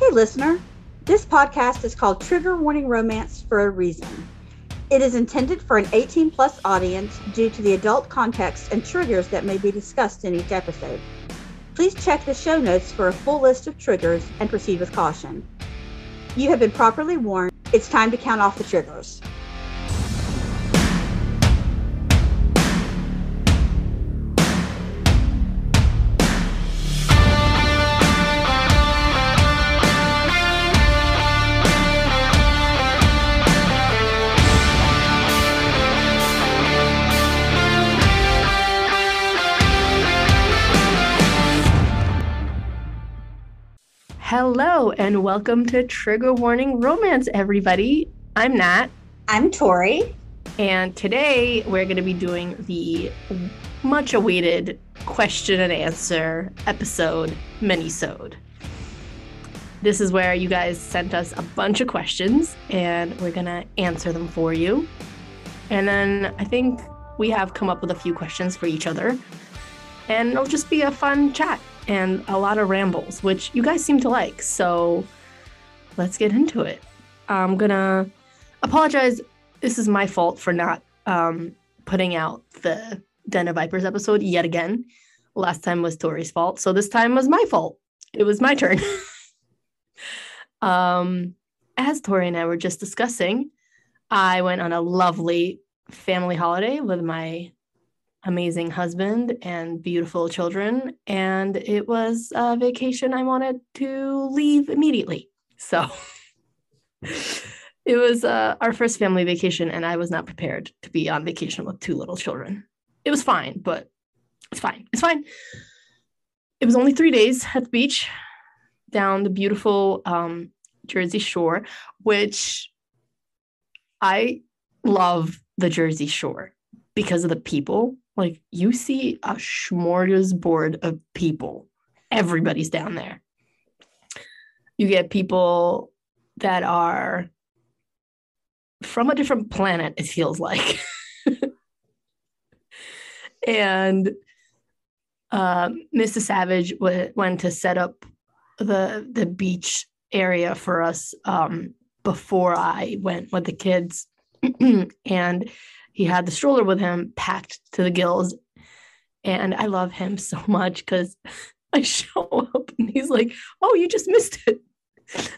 Hey, listener. This podcast is called Trigger Warning Romance for a reason. It is intended for an 18 plus audience due to the adult context and triggers that may be discussed in each episode. Please check the show notes for a full list of triggers and proceed with caution. You have been properly warned. It's time to count off the triggers. Hello and welcome to Trigger Warning Romance, everybody. I'm Nat. I'm Tori. And today we're going to be doing the much awaited question and answer episode, mini-sode. This is where you guys sent us a bunch of questions and we're going to answer them for you. And then I think we have come up with a few questions for each other. And it'll just be a fun chat and a lot of rambles, which you guys seem to like. So let's get into it. I'm gonna apologize. This is my fault for not um, putting out the Den of Vipers episode yet again. Last time was Tori's fault, so this time was my fault. It was my turn. um, as Tori and I were just discussing, I went on a lovely family holiday with my amazing husband and beautiful children. And it was a vacation I wanted to leave immediately. So it was uh, our first family vacation, and I was not prepared to be on vacation with two little children. It was fine, but it's fine. It's fine. It was only three days at the beach down the beautiful um, Jersey Shore, which I love the Jersey Shore because of the people like you see a smorgasbord of people. Everybody's down there. You get people that are from a different planet, it feels like. and uh, Mr. Savage w- went to set up the the beach area for us um, before I went with the kids, and he had the stroller with him packed to the gills. And I love him so much because I show up and he's like, Oh, you just missed it.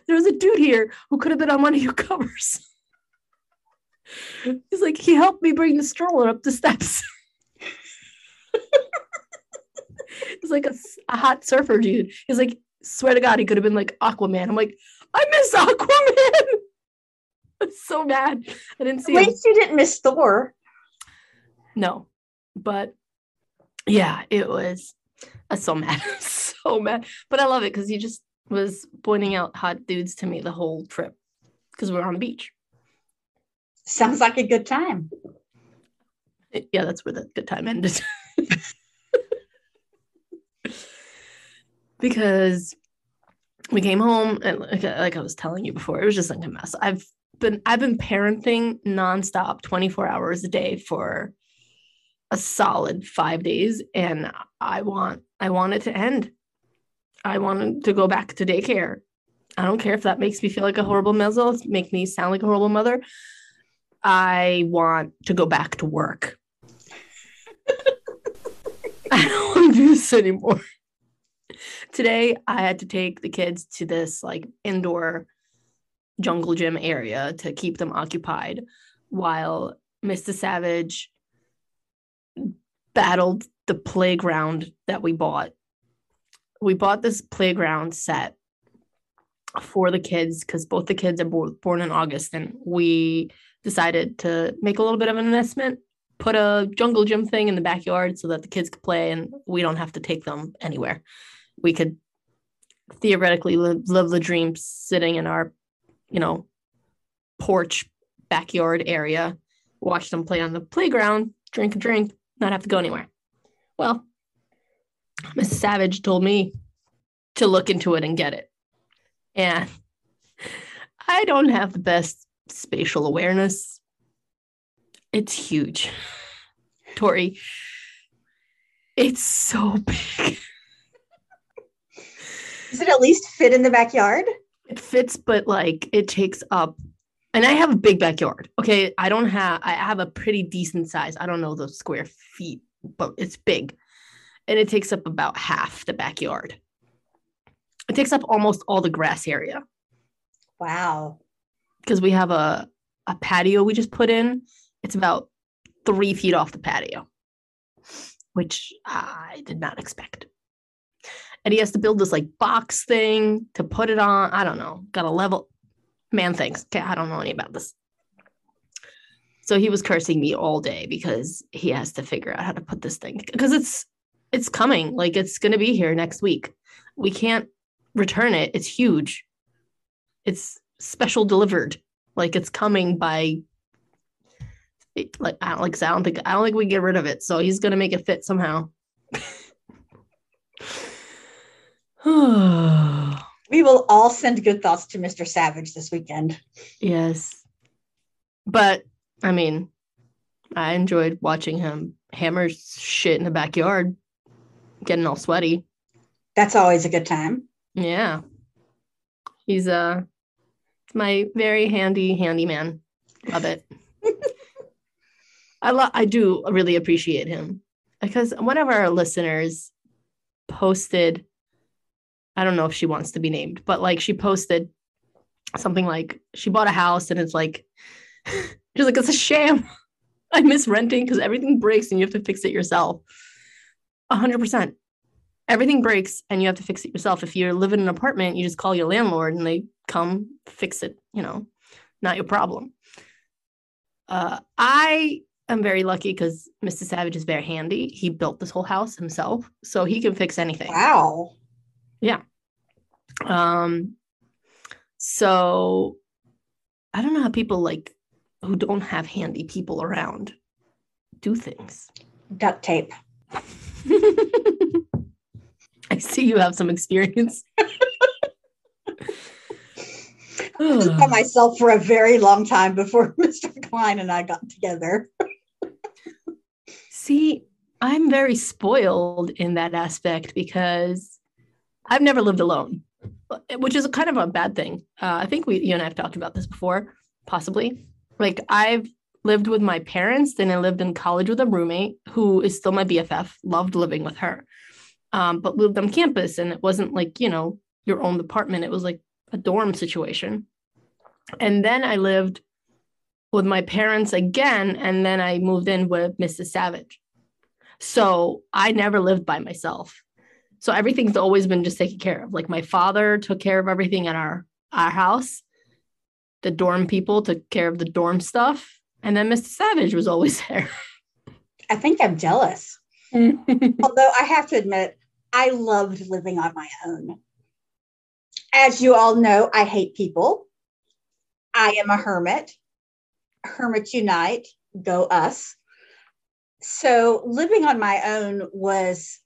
There was a dude here who could have been on one of your covers. He's like, He helped me bring the stroller up the steps. He's like a, a hot surfer dude. He's like, Swear to God, he could have been like Aquaman. I'm like, I miss Aquaman. So mad. I didn't see. At least him. you didn't miss Thor. No, but yeah, it was. I'm so mad. so mad. But I love it because he just was pointing out hot dudes to me the whole trip because we were on the beach. Sounds like a good time. Yeah, that's where the good time ended. because we came home and like, like, I was telling you before, it was just like a mess. I've been I've been parenting nonstop 24 hours a day for a solid 5 days and I want I want it to end. I want to go back to daycare. I don't care if that makes me feel like a horrible mother, make me sound like a horrible mother. I want to go back to work. I don't want to do this anymore. Today I had to take the kids to this like indoor jungle gym area to keep them occupied while Mr. Savage battled the playground that we bought. We bought this playground set for the kids because both the kids are bo- born in August, and we decided to make a little bit of an investment, put a jungle gym thing in the backyard so that the kids could play and we don't have to take them anywhere. We could theoretically live, live the dream sitting in our you know, porch backyard area, watch them play on the playground, drink a drink, not have to go anywhere. Well, Miss Savage told me to look into it and get it. And I don't have the best spatial awareness. It's huge. Tori, it's so big. Does it at least fit in the backyard? Fits, but like it takes up and I have a big backyard. Okay. I don't have I have a pretty decent size. I don't know the square feet, but it's big. And it takes up about half the backyard. It takes up almost all the grass area. Wow. Because we have a, a patio we just put in. It's about three feet off the patio, which I did not expect. And he has to build this like box thing to put it on. I don't know. Got a level man thanks. Okay, I don't know any about this. So he was cursing me all day because he has to figure out how to put this thing because it's it's coming. Like it's gonna be here next week. We can't return it. It's huge. It's special delivered. Like it's coming by like I don't like I don't think I don't think we get rid of it. So he's gonna make it fit somehow. we will all send good thoughts to Mr. Savage this weekend. Yes. But I mean, I enjoyed watching him hammer shit in the backyard, getting all sweaty. That's always a good time. Yeah. He's uh my very handy handyman. Love it. I love I do really appreciate him because one of our listeners posted I don't know if she wants to be named, but like she posted something like she bought a house and it's like she's like it's a sham. I miss renting because everything breaks and you have to fix it yourself. A hundred percent. Everything breaks and you have to fix it yourself. If you live in an apartment, you just call your landlord and they come fix it, you know, not your problem. Uh, I am very lucky because Mr. Savage is very handy. He built this whole house himself, so he can fix anything. Wow. Yeah. Um, so I don't know how people like who don't have handy people around do things. Duct tape. I see you have some experience. by myself for a very long time before Mr. Klein and I got together. see, I'm very spoiled in that aspect because I've never lived alone, which is kind of a bad thing. Uh, I think we, you and I have talked about this before, possibly. Like I've lived with my parents, then I lived in college with a roommate who is still my BFF. Loved living with her, um, but lived on campus, and it wasn't like you know your own apartment. It was like a dorm situation. And then I lived with my parents again, and then I moved in with Mrs. Savage. So I never lived by myself. So everything's always been just taken care of. Like my father took care of everything in our our house. The dorm people took care of the dorm stuff, and then Mr. Savage was always there. I think I'm jealous. Although I have to admit, I loved living on my own. As you all know, I hate people. I am a hermit. Hermit unite, go us. So living on my own was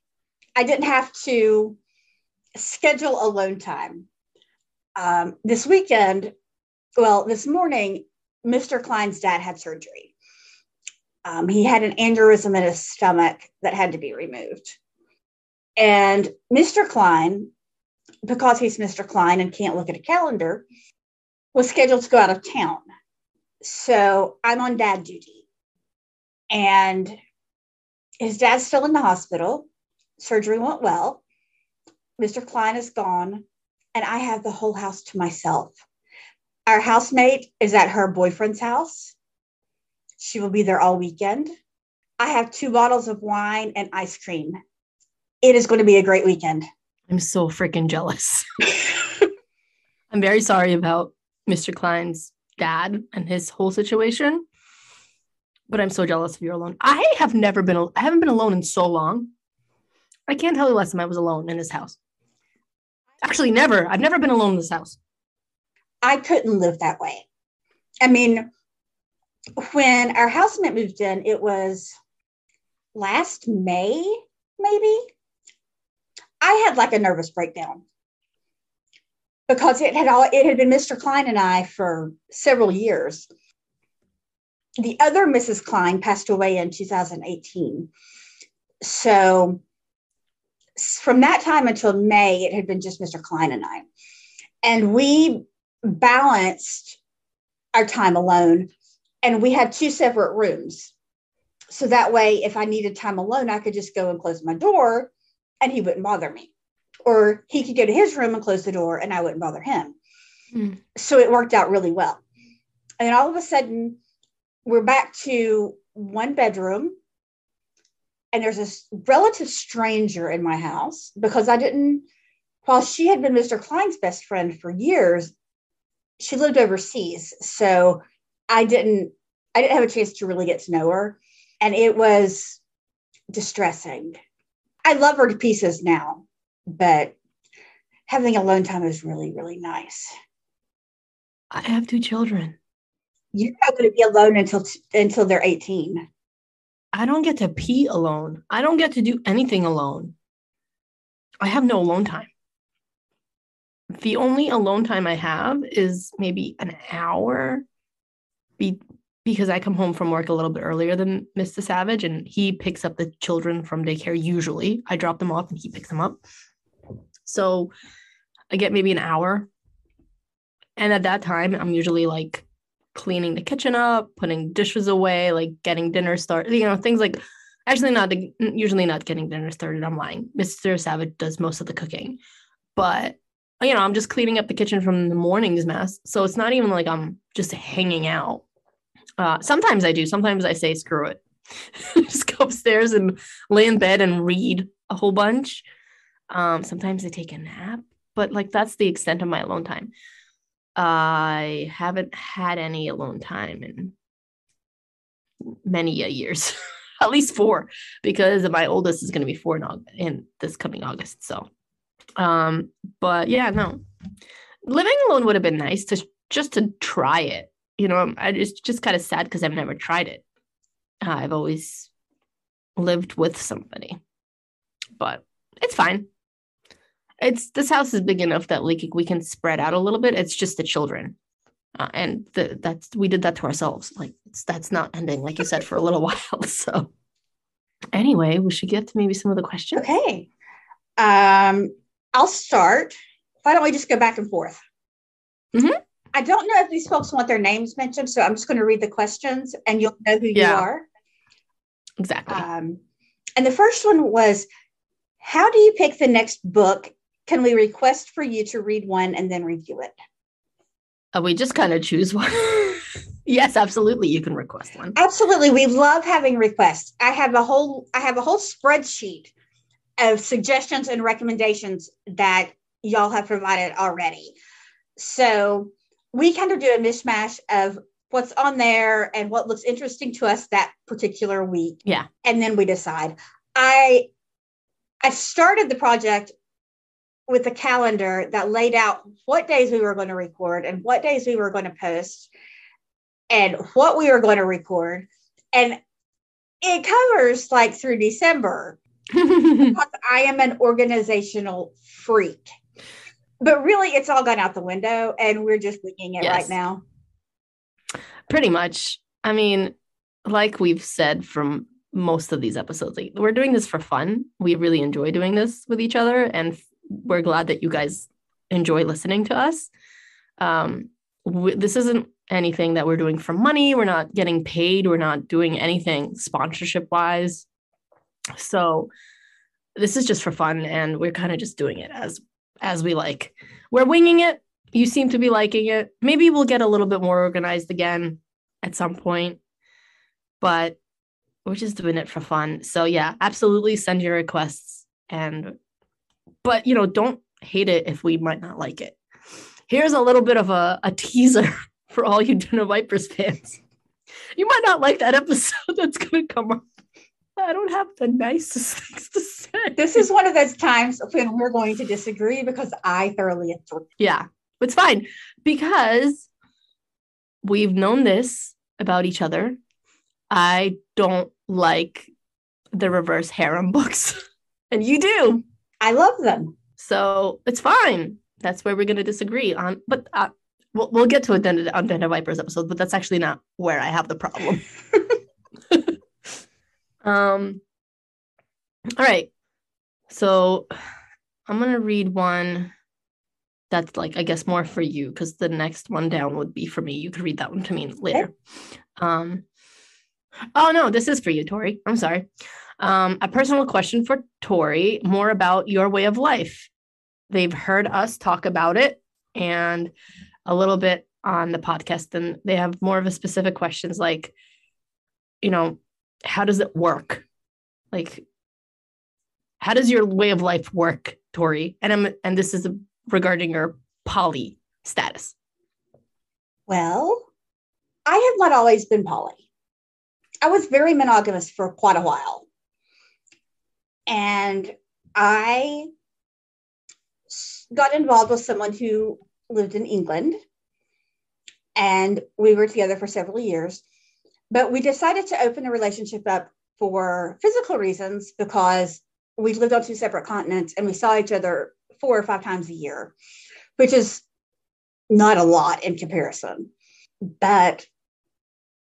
I didn't have to schedule alone time. Um, this weekend, well, this morning, Mr. Klein's dad had surgery. Um, he had an aneurysm in his stomach that had to be removed. And Mr. Klein, because he's Mr. Klein and can't look at a calendar, was scheduled to go out of town. So I'm on dad duty. And his dad's still in the hospital surgery went well. Mr. Klein is gone, and I have the whole house to myself. Our housemate is at her boyfriend's house. She will be there all weekend. I have two bottles of wine and ice cream. It is going to be a great weekend. I'm so freaking jealous. I'm very sorry about Mr. Klein's dad and his whole situation, but I'm so jealous of you alone. I have never been, I haven't been alone in so long. I can't tell you last time I was alone in this house. Actually, never. I've never been alone in this house. I couldn't live that way. I mean, when our housemate moved in, it was last May, maybe. I had like a nervous breakdown because it had all it had been Mr. Klein and I for several years. The other Mrs. Klein passed away in 2018. So from that time until May, it had been just Mr. Klein and I. And we balanced our time alone and we had two separate rooms. So that way, if I needed time alone, I could just go and close my door and he wouldn't bother me. Or he could go to his room and close the door and I wouldn't bother him. Mm. So it worked out really well. And all of a sudden, we're back to one bedroom. And there's this relative stranger in my house because I didn't, while she had been Mr. Klein's best friend for years, she lived overseas. So I didn't, I didn't have a chance to really get to know her. And it was distressing. I love her to pieces now, but having alone time is really, really nice. I have two children. You're not going to be alone until until they're 18. I don't get to pee alone. I don't get to do anything alone. I have no alone time. The only alone time I have is maybe an hour be, because I come home from work a little bit earlier than Mr. Savage and he picks up the children from daycare usually. I drop them off and he picks them up. So I get maybe an hour. And at that time, I'm usually like cleaning the kitchen up, putting dishes away, like getting dinner started, you know, things like actually not usually not getting dinner started. I'm lying. Mr. Savage does most of the cooking, but you know, I'm just cleaning up the kitchen from the morning's mess. So it's not even like I'm just hanging out. Uh, sometimes I do. Sometimes I say, screw it. just go upstairs and lay in bed and read a whole bunch. Um, sometimes I take a nap, but like that's the extent of my alone time. I haven't had any alone time in many years, at least four, because my oldest is going to be four in, August, in this coming August. So, um, but yeah, no, living alone would have been nice to just to try it. You know, I just just kind of sad because I've never tried it. I've always lived with somebody, but it's fine it's this house is big enough that like we can spread out a little bit. It's just the children, uh, and the, that's we did that to ourselves. Like that's not ending, like you said, for a little while. So anyway, we should get to maybe some of the questions. Okay, um, I'll start. Why don't we just go back and forth? Mm-hmm. I don't know if these folks want their names mentioned, so I'm just going to read the questions, and you'll know who Yeah. you are. Exactly. Um, and the first one was, how do you pick the next book? Can we request for you to read one and then review it? Uh, we just kind of choose one. yes, absolutely. You can request one. Absolutely, we love having requests. I have a whole I have a whole spreadsheet of suggestions and recommendations that y'all have provided already. So we kind of do a mishmash of what's on there and what looks interesting to us that particular week. Yeah. And then we decide. I I started the project with a calendar that laid out what days we were going to record and what days we were going to post and what we were going to record. And it covers like through December because I am an organizational freak. But really, it's all gone out the window and we're just winging it Yes. right now. Pretty much. I mean, like we've said from most of these episodes, like, we're doing this for fun. We really enjoy doing this with each other, and we're glad that you guys enjoy listening to us. Um, w- this isn't anything that we're doing for money. We're not getting paid. We're not doing anything sponsorship wise. So this is just for fun, and we're kind of just doing it as as we like. We're winging it. You seem to be liking it. Maybe we'll get a little bit more organized again at some point, but we're just doing it for fun. So yeah, absolutely send your requests and but you know, don't hate it if we might not like it. Here's a little bit of a, a teaser for all you Den of Vipers fans. You might not like that episode that's gonna come up. I don't have the nicest things to say. This is one of those times when we're going to disagree because I thoroughly enjoy. Yeah, it's fine because we've known this about each other. I don't like the reverse harem books, and you do. I love them. So it's fine. That's where we're going to disagree on. But uh, we'll, we'll get to it then on Den Vipers episode, but that's actually not where I have the problem. um, all right. So I'm going to read one that's like I guess more for you because the next one down would be for me. You could read that one to me later. Um, oh no, this is for you, Tori. I'm sorry. Um, a personal question for Tori, more about your way of life. They've heard us talk about it and a little bit on the podcast, and they have more of a specific questions like, you know, how does it work? Like, how does your way of life work, Tori? And I'm and this is regarding your poly status. Well, I have not always been poly. I was very monogamous for quite a while. And I got involved with someone who lived in England. And we were together for several years. But we decided to open the relationship up for physical reasons because we lived on two separate continents and we saw each other four or five times a year, which is not a lot in comparison. But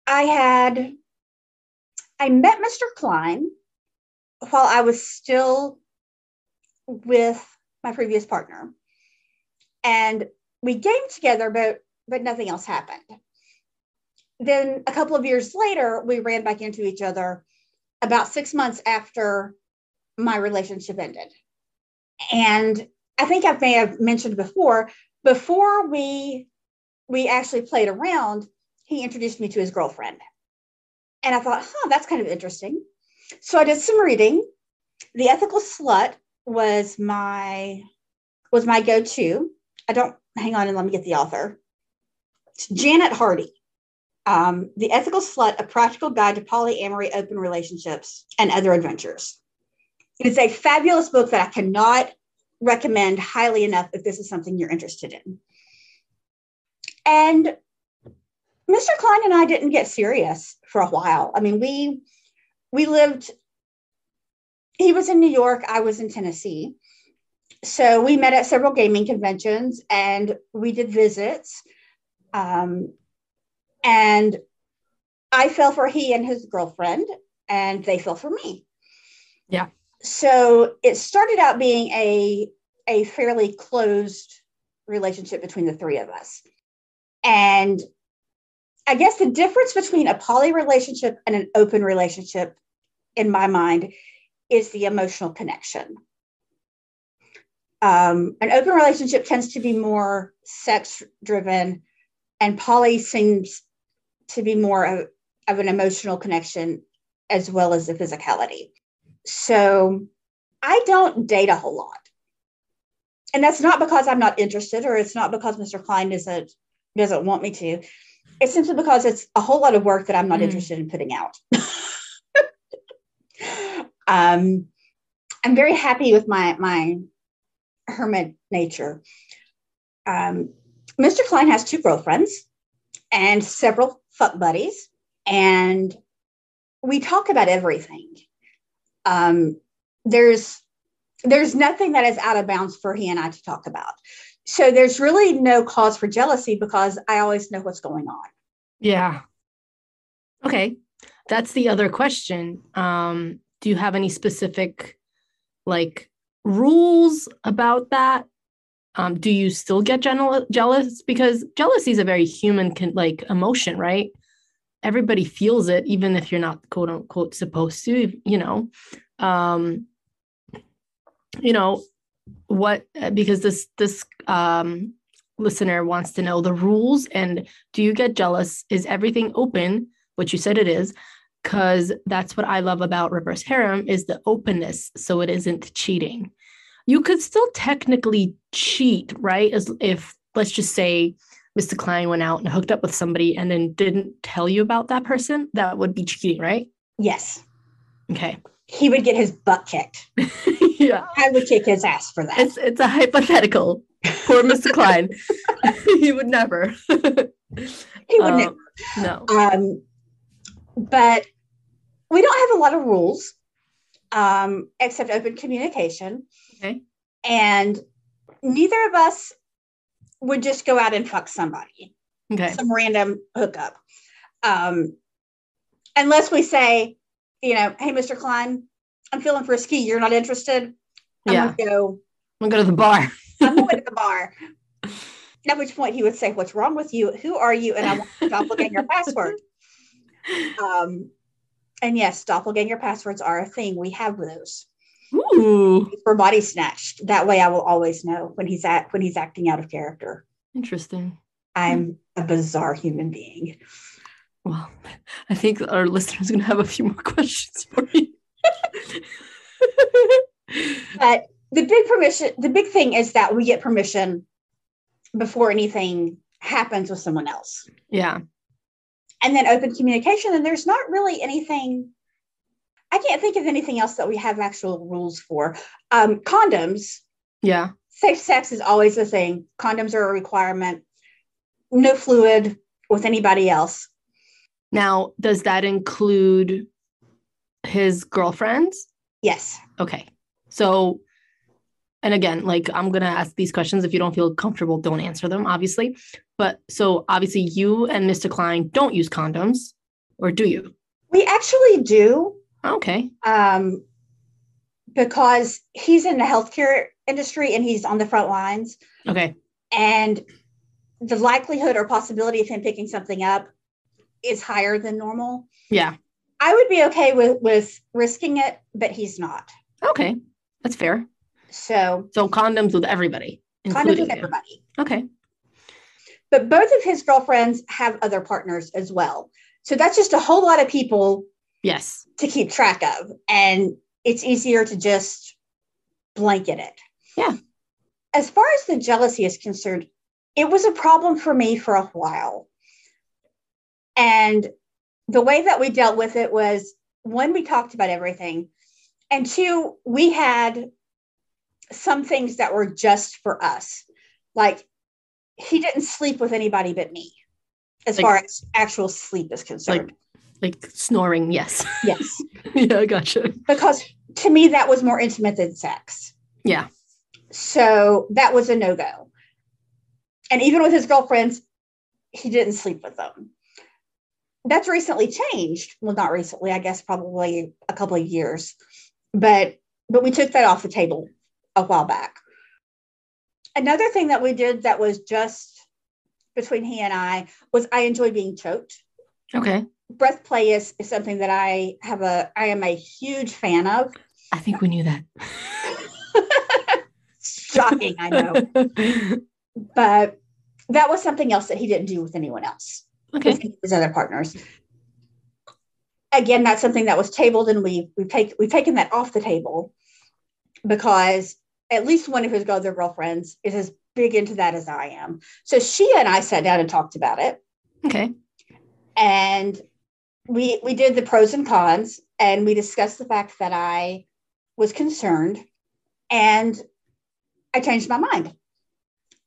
I had, I met Mr. Klein while I was still with my previous partner. And we gamed together, but but nothing else happened. Then a couple of years later, we ran back into each other about six months after my relationship ended. And I think I may have mentioned before, before we we actually played around, he introduced me to his girlfriend. And I thought, huh, that's kind of interesting. So I did some reading. The Ethical Slut was my was my go-to. I don't hang on and let me get the author. It's Janet Hardy. Um, the Ethical Slut, a practical guide to polyamory, open relationships, and other adventures. It's a fabulous book that I cannot recommend highly enough if this is something you're interested in. And Mr. Klein and I didn't get serious for a while. I mean, we we lived he was in New York, I was in Tennessee. So we met at several gaming conventions and we did visits. Um, and I fell for he and his girlfriend, and they fell for me. Yeah so it started out being a a fairly closed relationship between the three of us and i guess the difference between a poly relationship and an open relationship in my mind is the emotional connection um, an open relationship tends to be more sex driven and poly seems to be more of, of an emotional connection as well as the physicality so I don't date a whole lot. And that's not because I'm not interested or it's not because Mr. Klein doesn't doesn't want me to. It's simply because it's a whole lot of work that I'm not mm. interested in putting out. um, I'm very happy with my my hermit nature. Um, Mr. Klein has two girlfriends and several fuck buddies, and we talk about everything um, there's there's nothing that is out of bounds for he and I to talk about. So there's really no cause for jealousy because I always know what's going on. Yeah. Okay. That's the other question. Um, do you have any specific like rules about that? Um, do you still get gen- jealous? Because jealousy is a very human con- like emotion, right? Everybody feels it, even if you're not quote unquote supposed to, you know um, you know what because this this um, listener wants to know the rules and do you get jealous is everything open which you said it is because that's what i love about reverse harem is the openness so it isn't cheating you could still technically cheat right as if let's just say mr klein went out and hooked up with somebody and then didn't tell you about that person that would be cheating right yes okay he would get his butt kicked. yeah. I would kick his ass for that. It's, it's a hypothetical. Poor Mr. Klein. he would never. he would um, never. No. Um, but we don't have a lot of rules um, except open communication. Okay. And neither of us would just go out and fuck somebody. Okay. Some random hookup. Um, unless we say, you know, hey, Mr. Klein, I'm feeling frisky. You're not interested. I'm yeah. gonna go. I'm gonna go to the bar. I'm going to the bar. At which point he would say, What's wrong with you? Who are you? And I want to duplicate your password. Um, and yes, doppelganger passwords are a thing. We have those Ooh, for body snatched. That way I will always know when he's at when he's acting out of character. interesting. I'm a bizarre human being. Well, I think our listeners are going to have a few more questions for you. But the big permission, the big thing is that we get permission before anything happens with someone else. yeah. And then open communication. And there's not really anything, I can't think of anything else that we have actual rules for. Um, condoms, Yeah. safe sex is always a thing. Condoms are a requirement. No fluid with anybody else. Now, does that include his girlfriends? Yes. Okay. So, and again, like I'm going to ask these questions. If you don't feel comfortable, don't answer them, obviously. But so obviously, you and Mr. Klein don't use condoms, or do you? We actually do Okay. um, because he's in the healthcare industry and he's on the front lines. Okay. And the likelihood or possibility of him picking something up is higher than normal. Yeah. I would be okay with, with risking it, but he's not. Okay. That's fair. So So condoms with everybody, condoms with you. everybody. Okay. But both of his girlfriends have other partners as well. So that's just a whole lot of people Yes. to keep track of. And it's easier to just blanket it. Yeah. As far as the jealousy is concerned, it was a problem for me for a while. And the way that we dealt with it was one, we talked about everything. And two, we had some things that were just for us. Like he didn't sleep with anybody but me, as Like- far as actual sleep is concerned. Like snoring. Yes. yes. yeah. Gotcha. because to me that was more intimate than sex Yeah. so that was a no-go and even with his girlfriends he didn't sleep with them that's recently changed well not recently i guess probably a couple of years but but we took that off the table a while back another thing that we did that was just between he and i was i enjoy being choked Okay. breath play is, is something that i have a i am a huge fan of I think we knew that. shocking i know but that was something else that he didn't do with anyone else with okay. his other partners again that's something that was tabled and we we've taken we've taken that off the table because at least one of his other girlfriends is as big into that as i am so she and i sat down and talked about it Okay. and we we did the pros and cons and we discussed the fact that i was concerned and i changed my mind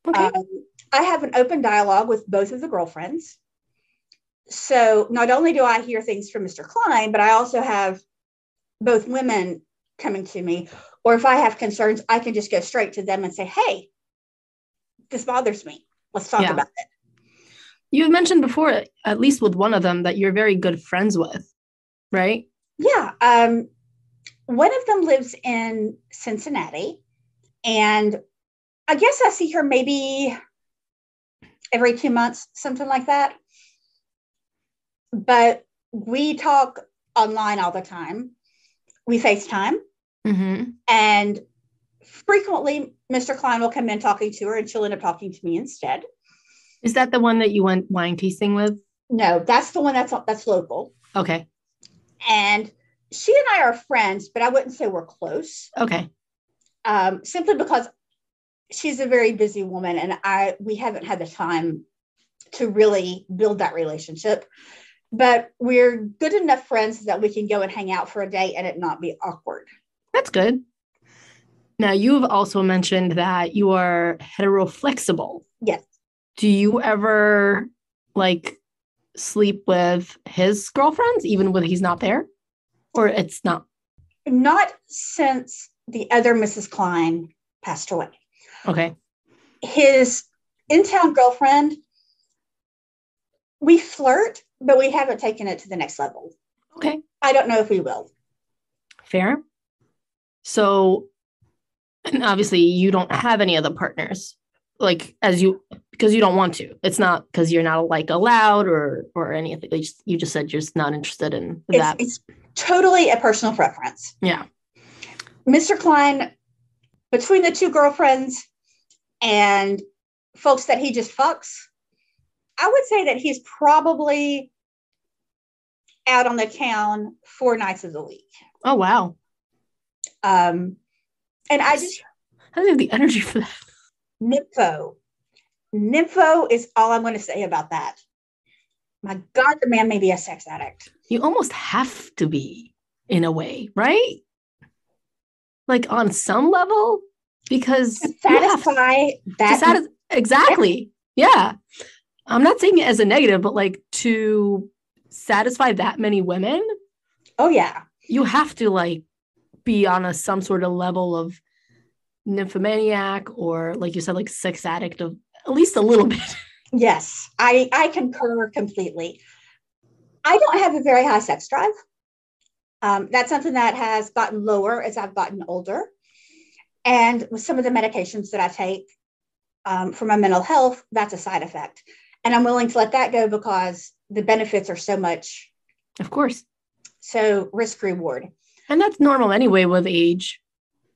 Okay. um, I have an open dialogue with both of the girlfriends. So not only do I hear things from Mr. Klein, but I also have both women coming to me. Or if I have concerns, I can just go straight to them and say, hey, this bothers me. Let's talk Yeah. about it. you had mentioned before, at least with one of them, that you're very good friends with, right? Yeah. Um, one of them lives in Cincinnati. And I guess I see her maybe every two months, something like that. But we talk online all the time. We FaceTime. Mm-hmm. And frequently, Mr. Klein will come in talking to her, and she'll end up talking to me instead. Is that the one that you went wine tasting with? No, that's the one that's that's local. Okay. And she and I are friends, but I wouldn't say we're close. Okay. um, simply because she's a very busy woman and I we haven't had the time to really build that relationship. But we're good enough friends that we can go and hang out for a day and it not be awkward. That's good. Now, you've also mentioned that you are heteroflexible. Yes. Do you ever like sleep with his girlfriends, even when he's not there? Or it's not? Not since the other Mrs. Klein passed away. Okay. His in town girlfriend, we flirt, but we haven't taken it to the next level. Okay. I don't know if we will. Fair. So, and obviously, you don't have any other partners, like as you, because you don't want to. It's not because you're not like allowed or or anything. You just, you just said you're just not interested in It's, that. it's totally a personal preference. yeah. Mr. Klein, between the two girlfriends and folks that he just fucks, I would say that he's probably out on the town four nights of the week. Oh wow. Um, and I just I don't have the energy for that. nympho. Nympho is all I'm going to say about that. My God, the man may be a sex addict. You almost have to be in a way, right? Like on some level, because To satisfy that. to satis- exactly. Yeah. I'm not saying it as a negative, but like to satisfy that many women, oh, yeah. you have to like be on a some sort of level of nymphomaniac or like you said, like sex addict of at least a little bit. Yes, I, I concur completely. I don't have a very high sex drive. Um, that's something that has gotten lower as I've gotten older. And with some of the medications that I take um, for my mental health, that's a side effect. And I'm willing to let that go because the benefits are so much. Of course. So risk reward. And that's normal anyway with age.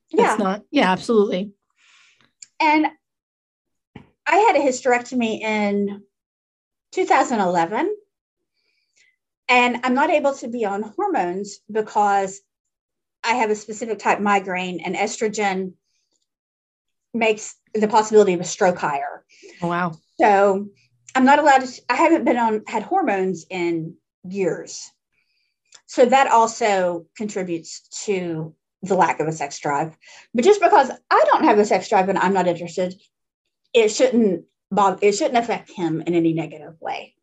Yeah. It's not, yeah, absolutely. And I had a hysterectomy in 2011. And I'm not able to be on hormones because I have a specific type migraine, and estrogen makes the possibility of a stroke higher. Oh, wow. So I'm not allowed to, I haven't been on, had hormones in years. So that also contributes to the lack of a sex drive. But just because I don't have a sex drive and I'm not interested, it shouldn't Bob, it shouldn't affect him in any negative way.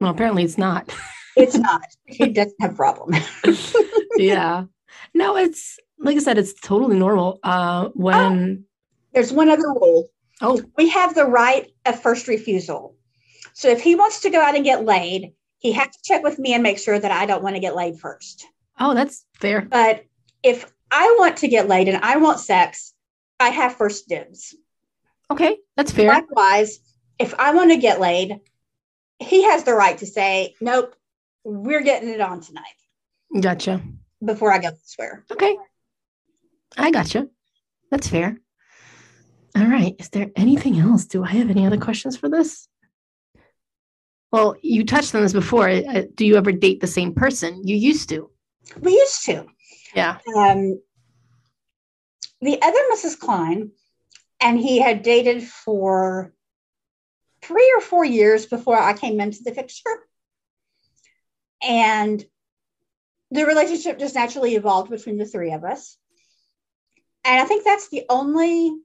Well, apparently it's not. It's not. he doesn't have a problem. yeah. No, it's like I said, it's totally normal. Uh when There's one other rule. oh, We have the right of first refusal. So if he wants to go out and get laid, he has to check with me and make sure that I don't want to get laid first. oh, that's fair. But if I want to get laid and I want sex, I have first dibs. Okay, that's fair. Likewise, if I want to get laid, he has the right to say, nope, we're getting it on tonight Gotcha. before I go elsewhere. Okay. I gotcha. That's fair. All right. Is there anything else? Do I have any other questions for this? Well, you touched on this before. Uh, Do you ever date the same person? You used to. We used to. Yeah. Um, the other Mrs. Klein, and he had dated for three or four years before I came into the picture. And the relationship just naturally evolved between the three of us. And I think that's the only,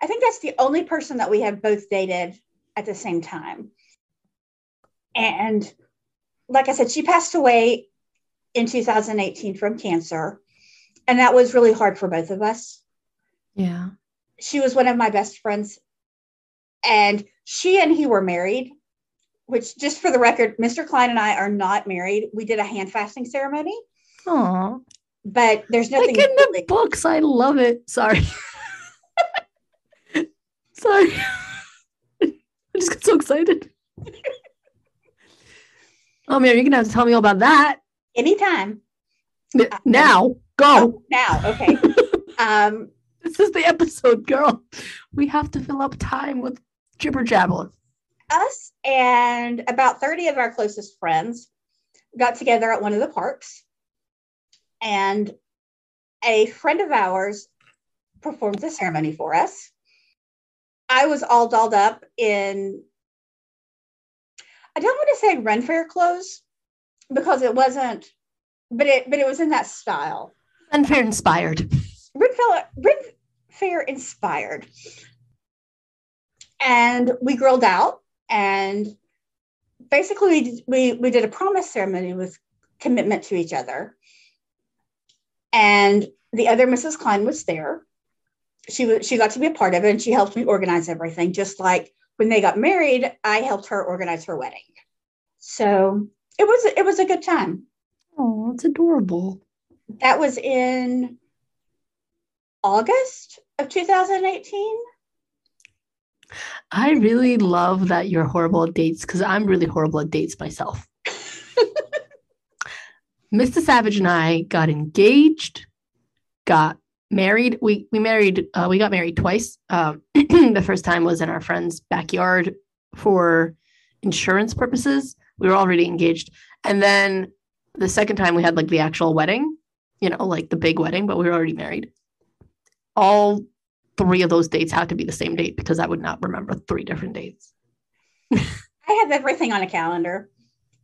I think that's the only person that we have both dated at the same time. And like I said, she passed away in 2018 from cancer. And that was really hard for both of us. Yeah. She was one of my best friends. And she and he were married, which, just for the record, Mr. Klein and I are not married. We did a hand fasting ceremony, Aw. but there's Like nothing. in the books. I love it. Sorry. Sorry. I just got so excited. oh man, you're gonna have to tell me all about that. anytime. N- Now, go. Oh, now, okay. um, This is the episode, girl. We have to fill up time with jibber jabber. us and about 30 of our closest friends got together at one of the parks and a friend of ours performed the ceremony for us i was all dolled up in i don't want to say ren fair clothes because it wasn't but it but it was in that style Unfair inspired. Ren Fair, inspired. And we grilled out and basically we we, we did a promise ceremony with commitment to each other. And the other Mrs. Klein was there. She was she got to be a part of it and she helped me organize everything, just like when they got married, I helped her organize her wedding. So it was it was a good time. Oh, it's adorable. That was in August of 2018. I really love that you're horrible at dates because I'm really horrible at dates myself. Mr. Savage and I got engaged, got married. We we married. Uh, we got married twice. Um, the first time was in our friend's backyard for insurance purposes. We were already engaged, and then the second time we had like the actual wedding. You know, like the big wedding, but we were already married. All three of those dates had to be the same date because I would not remember three different dates. I have everything on a calendar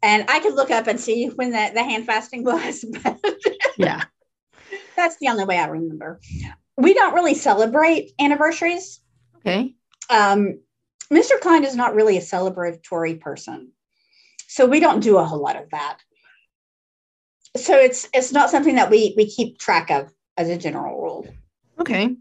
and I could look up and see when the, the hand fasting was. yeah. That's the only way I remember. We don't really celebrate anniversaries. Okay. Um, Mr. Klein is not really a celebratory person. So we don't do a whole lot of that. So it's it's not something that we we keep track of as a general rule. Okay.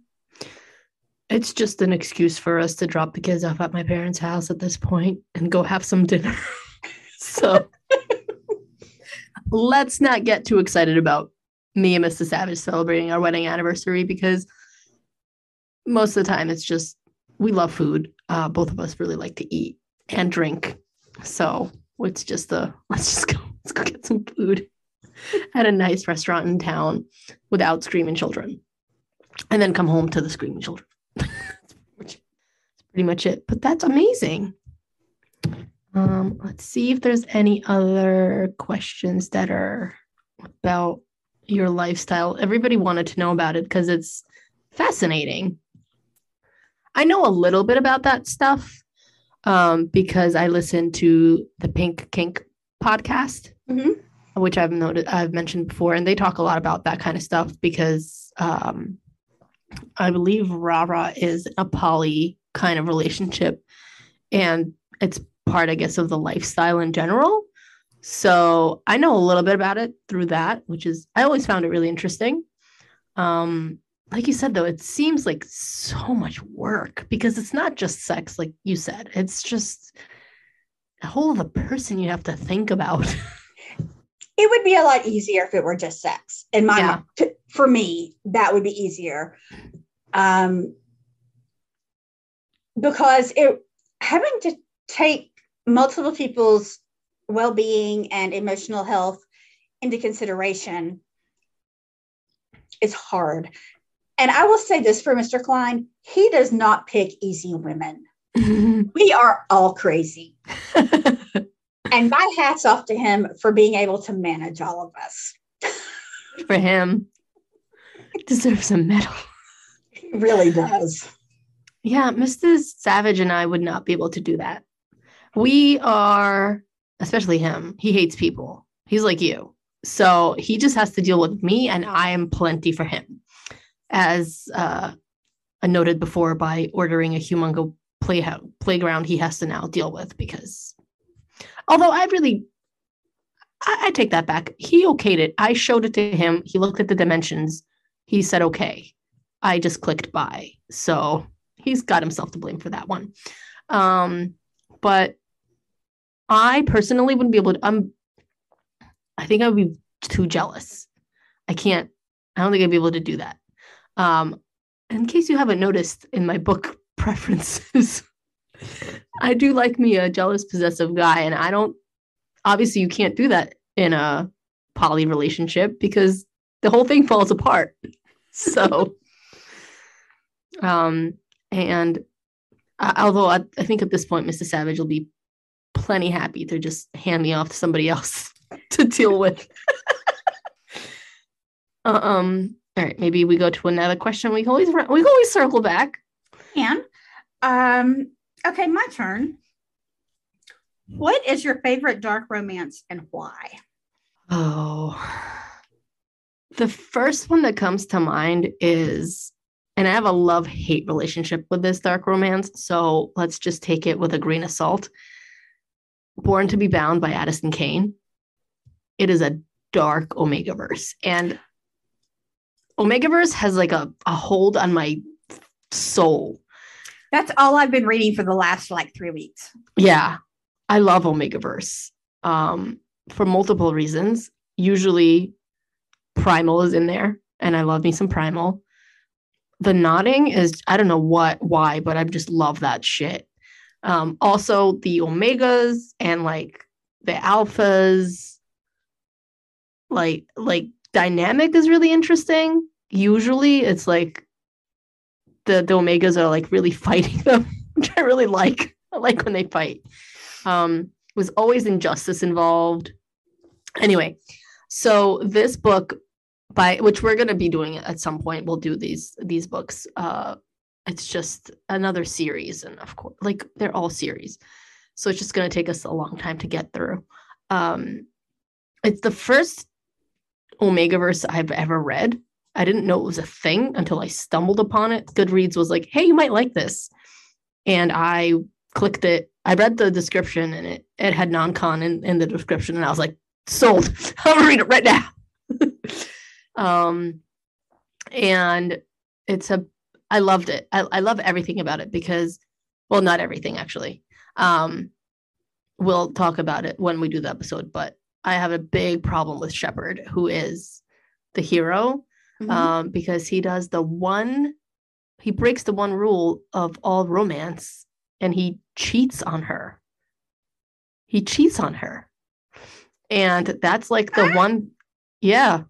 It's just an excuse for us to drop the kids off at my parents' house at this point and go have some dinner. so let's not get too excited about me and Mr. Savage celebrating our wedding anniversary because most of the time it's just we love food. Uh, both of us really like to eat and drink. So it's just a let's just go let's go get some food at a nice restaurant in town without screaming children. And then come home to the screaming children. that's pretty much it. But that's amazing. Um, let's see if there's any other questions that are about your lifestyle. Everybody wanted to know about it because it's fascinating. I know a little bit about that stuff um, because I listen to the Pink Kink podcast, Mhm. which I've noted I've mentioned before, and they talk a lot about that kind of stuff because um, I believe Rara is a poly kind of relationship, and it's part, I guess, of the lifestyle in general. So I know a little bit about it through that, which is I always found it really interesting. Um, like you said, though, it seems like so much work because it's not just sex, like you said. It's just a whole other person you have to think about. It would be a lot easier if it were just sex. In my Yeah. mind, for me, that would be easier. Um, because it having to take multiple people's well-being and emotional health into consideration is hard. And I will say this for Mr. Klein, he does not pick easy women. We are all crazy. And my hat's off to him for being able to manage all of us. For him, deserves a medal. He really does. Yeah, Mr. Savage and I would not be able to do that. We are, especially him, he hates people. He's like you. So he just has to deal with me, and I am plenty for him. As uh, I noted before, by ordering a humongo play playground, he has to now deal with because, although I really, I, I take that back. He okayed it. I showed it to him. He looked at the dimensions. He said, okay. I just clicked buy. So he's got himself to blame for that one. Um, but I personally wouldn't be able to. I'm. I think I would be too jealous. I can't. I don't think I'd be able to do that. Um, in case you haven't noticed in my book preferences, I do like me a jealous, possessive guy, and I don't. Obviously, you can't do that in a poly relationship because the whole thing falls apart. So, um, and uh, although I, I think at this point, Mr. Savage will be plenty happy to just hand me off to somebody else to deal with. Uh, um. All right, maybe we go to another question. We can always we can always circle back. And um, okay, my turn. What is your favorite dark romance and why? Oh, the first one that comes to mind is, and I have a love hate relationship with this dark romance. So let's just take it with a grain of salt. Born to be Bound by Addison Cain. It is a dark Omega verse. And Omega verse has like a, a hold on my soul. That's all I've been reading for the last like three weeks. Yeah, I love Omega verse um, for multiple reasons. Usually, Primal is in there, and I love me some Primal. the nodding is I don't know what why, but I just love that shit. Um, also the omegas and like the alphas, like like dynamic is really interesting. Usually it's like the the omegas are like really fighting them, which I really like. I like when they fight. Um, was always injustice involved. Anyway, so this book by which we're going to be doing at some point we'll do these these books uh it's just another series and of course like they're all series. So it's just going to take us a long time to get through. Um it's the first omega verse i've ever read. I didn't know it was a thing until i stumbled upon it. Goodreads was like hey you might like this. And i clicked it. I read the description and it it had non-con in, in the description and i was like sold. I'm gonna read it right now. Um and it's a i loved it. I, I love everything about it because well not everything actually. Um we'll talk about it when we do the episode but i have a big problem with shepherd who is the hero Mhm. um because he does the one he breaks the one rule of all romance and he cheats on her. He cheats on her. And that's like the Ah. one yeah.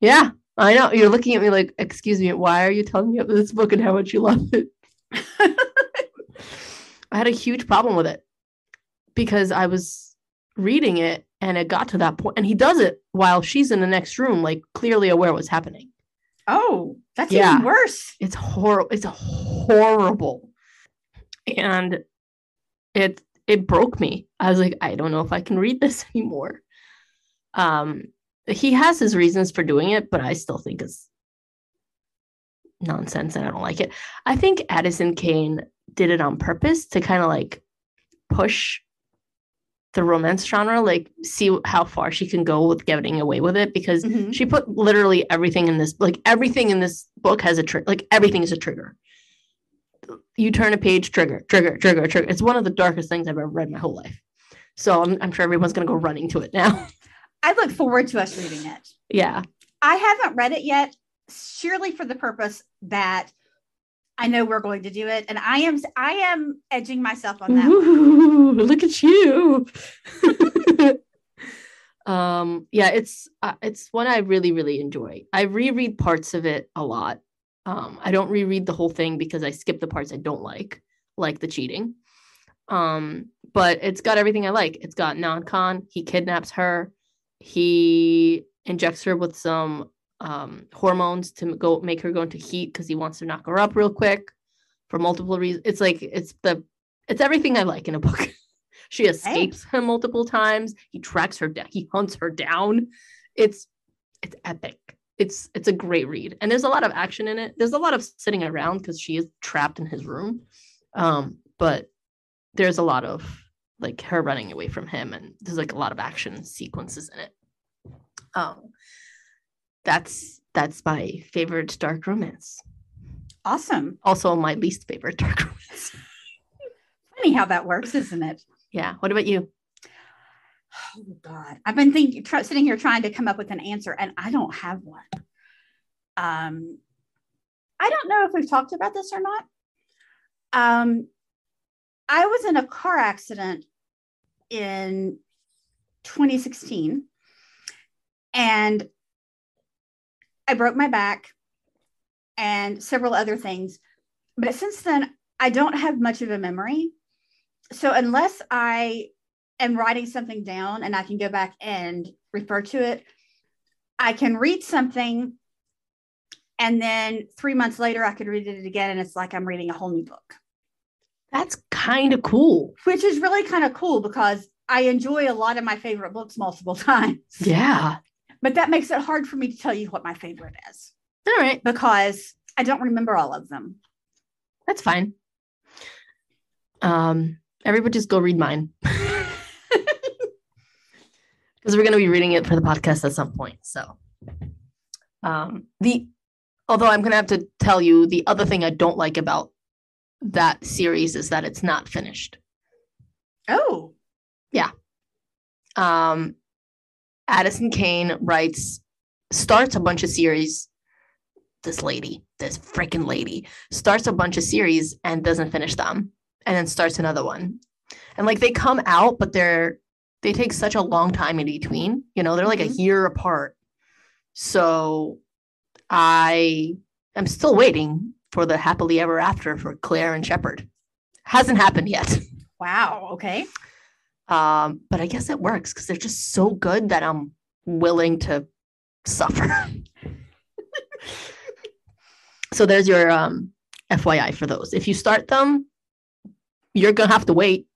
Yeah i know you're looking at me like excuse me why are you telling me about this book and how much you love it i had a huge problem with it because i was reading it and it got to that point. and he does it while she's in the next room like clearly aware what's happening Oh, that's Yeah. even worse. it's horrible it's horrible and it it broke me i was like i don't know if i can read this anymore um he has his reasons for doing it but i still think it's nonsense and i don't like it. I think addison cain did it on purpose to kind of like push the romance genre like see how far she can go with getting away with it because Mhm. she put literally everything in this like everything in this book has a trigger like everything is a trigger. You turn a page trigger trigger trigger trigger. It's one of the darkest things i've ever read in my whole life. So i'm, I'm sure everyone's going to go running to it now I look forward to us reading it. yeah. I haven't read it yet, surely for the purpose that I know we're going to do it, and I am I am edging myself on that. Ooh, look at you. Um yeah it's uh, it's one i really really enjoy. I reread parts of it a lot. Um i don't reread the whole thing because i skip the parts i don't like like the cheating. Um but it's got everything i like. It's got non-con he kidnaps her he injects her with some um hormones to go make her go into heat because he wants to knock her up real quick for multiple reasons it's like it's the it's everything i like in a book. She escapes him multiple times. He tracks her down he hunts her down. It's it's epic. It's it's a great read. And there's a lot of action in it. There's a lot of sitting around because she is trapped in his room. Um but there's a lot of like her running away from him and there's like a lot of action sequences in it um that's that's my favorite dark romance Awesome. also my least favorite dark romance Funny how that works, isn't it? yeah what about you Oh God, I've been thinking, sitting here trying to come up with an answer, and I don't have one. Um, I don't know if we've talked about this or not. Um, I was in a car accident in 2016, and I broke my back and several other things. But since then, I don't have much of a memory. So unless I am writing something down and I can go back and refer to it, I can read something and then three months later I could read it again and it's like I'm reading a whole new book, that's kind of cool which is really kind of cool because I enjoy a lot of my favorite books multiple times. yeah But that makes it hard for me to tell you what my favorite is all right because I don't remember all of them. That's fine. Um, everybody just go read mine. Because we're gonna be reading it for the podcast at some point. So um the although I'm gonna have to tell you the other thing I don't like about that series is that it's not finished. Oh, Yeah. Um Addison Cain writes starts a bunch of series this lady, this freaking lady, starts a bunch of series and doesn't finish them, and then starts another one. And like they come out, but they're they take such a long time in between. You know, they're like Mhm. a year apart. So I am still waiting for the happily ever after for Claire and Shepherd. Hasn't happened yet. Wow. Okay. Um, but I guess it works because they're just so good that I'm willing to suffer. so there's your um, FYI for those. If you start them, you're gonna have to wait.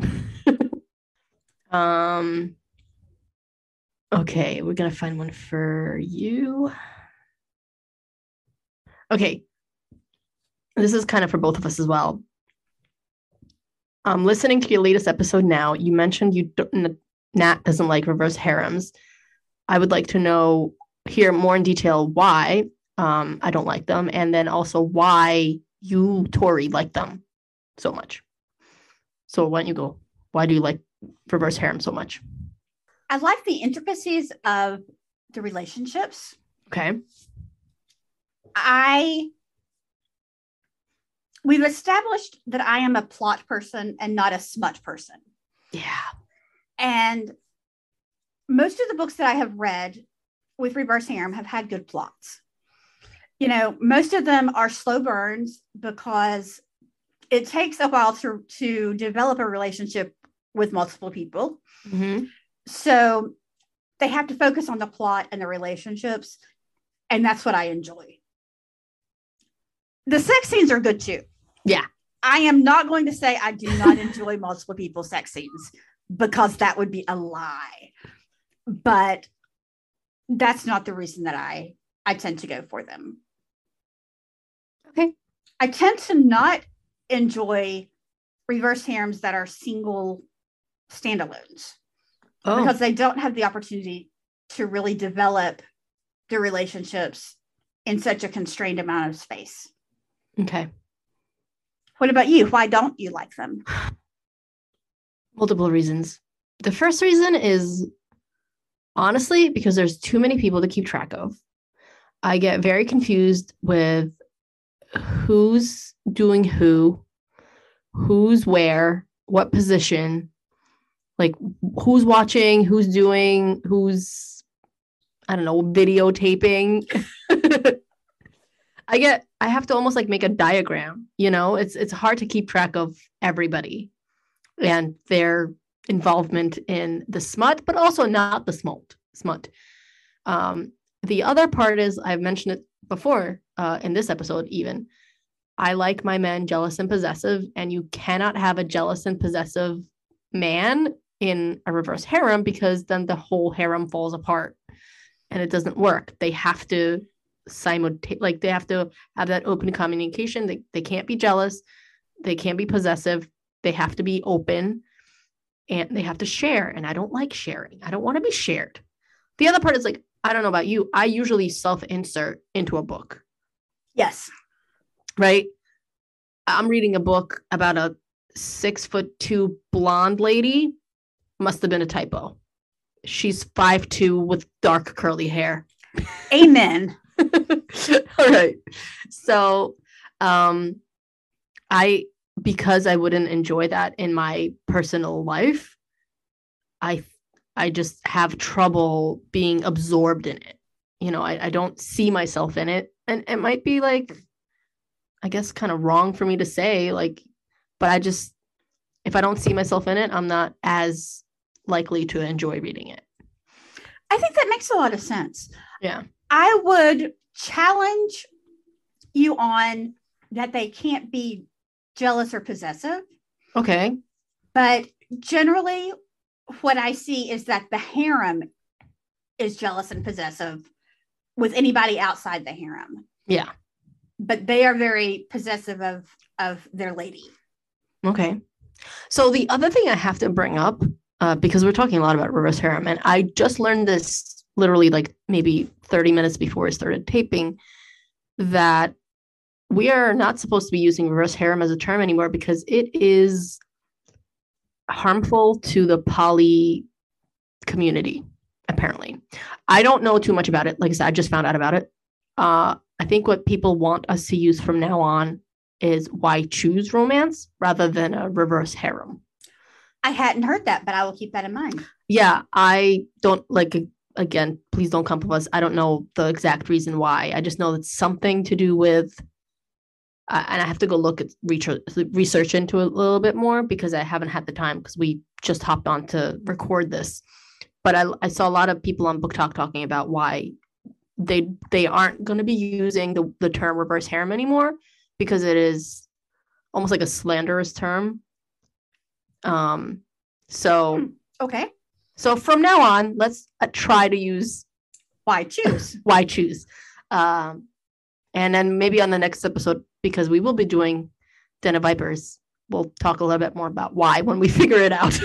um. Okay, we're gonna find one for you. Okay, this is kind of for both of us as well. Um, listening to your latest episode now, you mentioned you don't, Nat doesn't like reverse harems. I would like to know, hear more in detail why um, I don't like them, and then also why you, Tori, like them so much. So why don't you go? Why do you like reverse harem so much? I like the intricacies of the relationships. Okay. I we've established that I am a plot person and not a smut person. Yeah. And most of the books that I have read with reverse harem have had good plots. You know, most of them are slow burns because it takes a while to to develop a relationship with multiple people. hmm So they have to focus on the plot and the relationships. And that's what I enjoy. The sex scenes are good too. Yeah. I am not going to say I do not enjoy multiple people sex scenes because that would be a lie. But that's not the reason that I I tend to go for them. Okay. I tend to not enjoy reverse harems that are single standalones Oh, because they don't have the opportunity to really develop their relationships in such a constrained amount of space. okay. What about you? Why don't you like them? multiple reasons. The first reason is honestly because there's too many people to keep track of. I get very confused with who's doing who, who's where, what position, like who's watching, who's doing, who's I don't know, videotaping. I get I have to almost like make a diagram, you know? It's it's hard to keep track of everybody and their involvement in the smut, but also not the smut. Smut. Um, the other part is I've mentioned it before uh, in this episode, even. I like my men jealous and possessive, and you cannot have a jealous and possessive man in a reverse harem because then the whole harem falls apart and it doesn't work. They have to simultaneously, like they have to have that open communication. They, they can't be jealous. They can't be possessive they have to be open and they have to share and i don't like sharing i don't want to be shared the other part is like i don't know about you i usually self insert into a book Yes. right i'm reading a book about a six foot two blonde lady must have been a typo she's five two with dark curly hair Amen. All right. So, um, I because I wouldn't enjoy that in my personal life, I I just have trouble being absorbed in it. You know, I, I don't see myself in it. And it might be like, I guess kind of wrong for me to say, like, but I just if I don't see myself in it, I'm not as likely to enjoy reading it. I think that makes a lot of sense. Yeah. I would challenge you on that they can't be jealous or possessive, Okay. but generally, what I see is that the harem is jealous and possessive with anybody outside the harem, Yeah. but they are very possessive of of their lady. Okay. So the other thing I have to bring up, uh, because we're talking a lot about reverse harem, and I just learned this literally like maybe 30 minutes before I started taping, that we are not supposed to be using reverse harem as a term anymore because it is harmful to the poly community, apparently. I don't know too much about it. Like I said, I just found out about it. Uh, I think what people want us to use from now on is why choose romance rather than a reverse harem. I hadn't heard that, but I will keep that in mind. Yeah, I don't like again, please don't come from us. I don't know the exact reason why. I just know it's something to do with uh, and I have to go look at research research into it a little bit more because I haven't had the time because we just hopped on to record this. But I, I saw a lot of people on BookTok talking about why they they aren't going to be using the, the term reverse harem anymore because it is almost like a slanderous term. Um, so hmm, okay. So from now on, let's uh, try to use why choose. why choose. Um, and then maybe on the next episode, because we will be doing Den of Vipers, we'll talk a little bit more about why when we figure it out.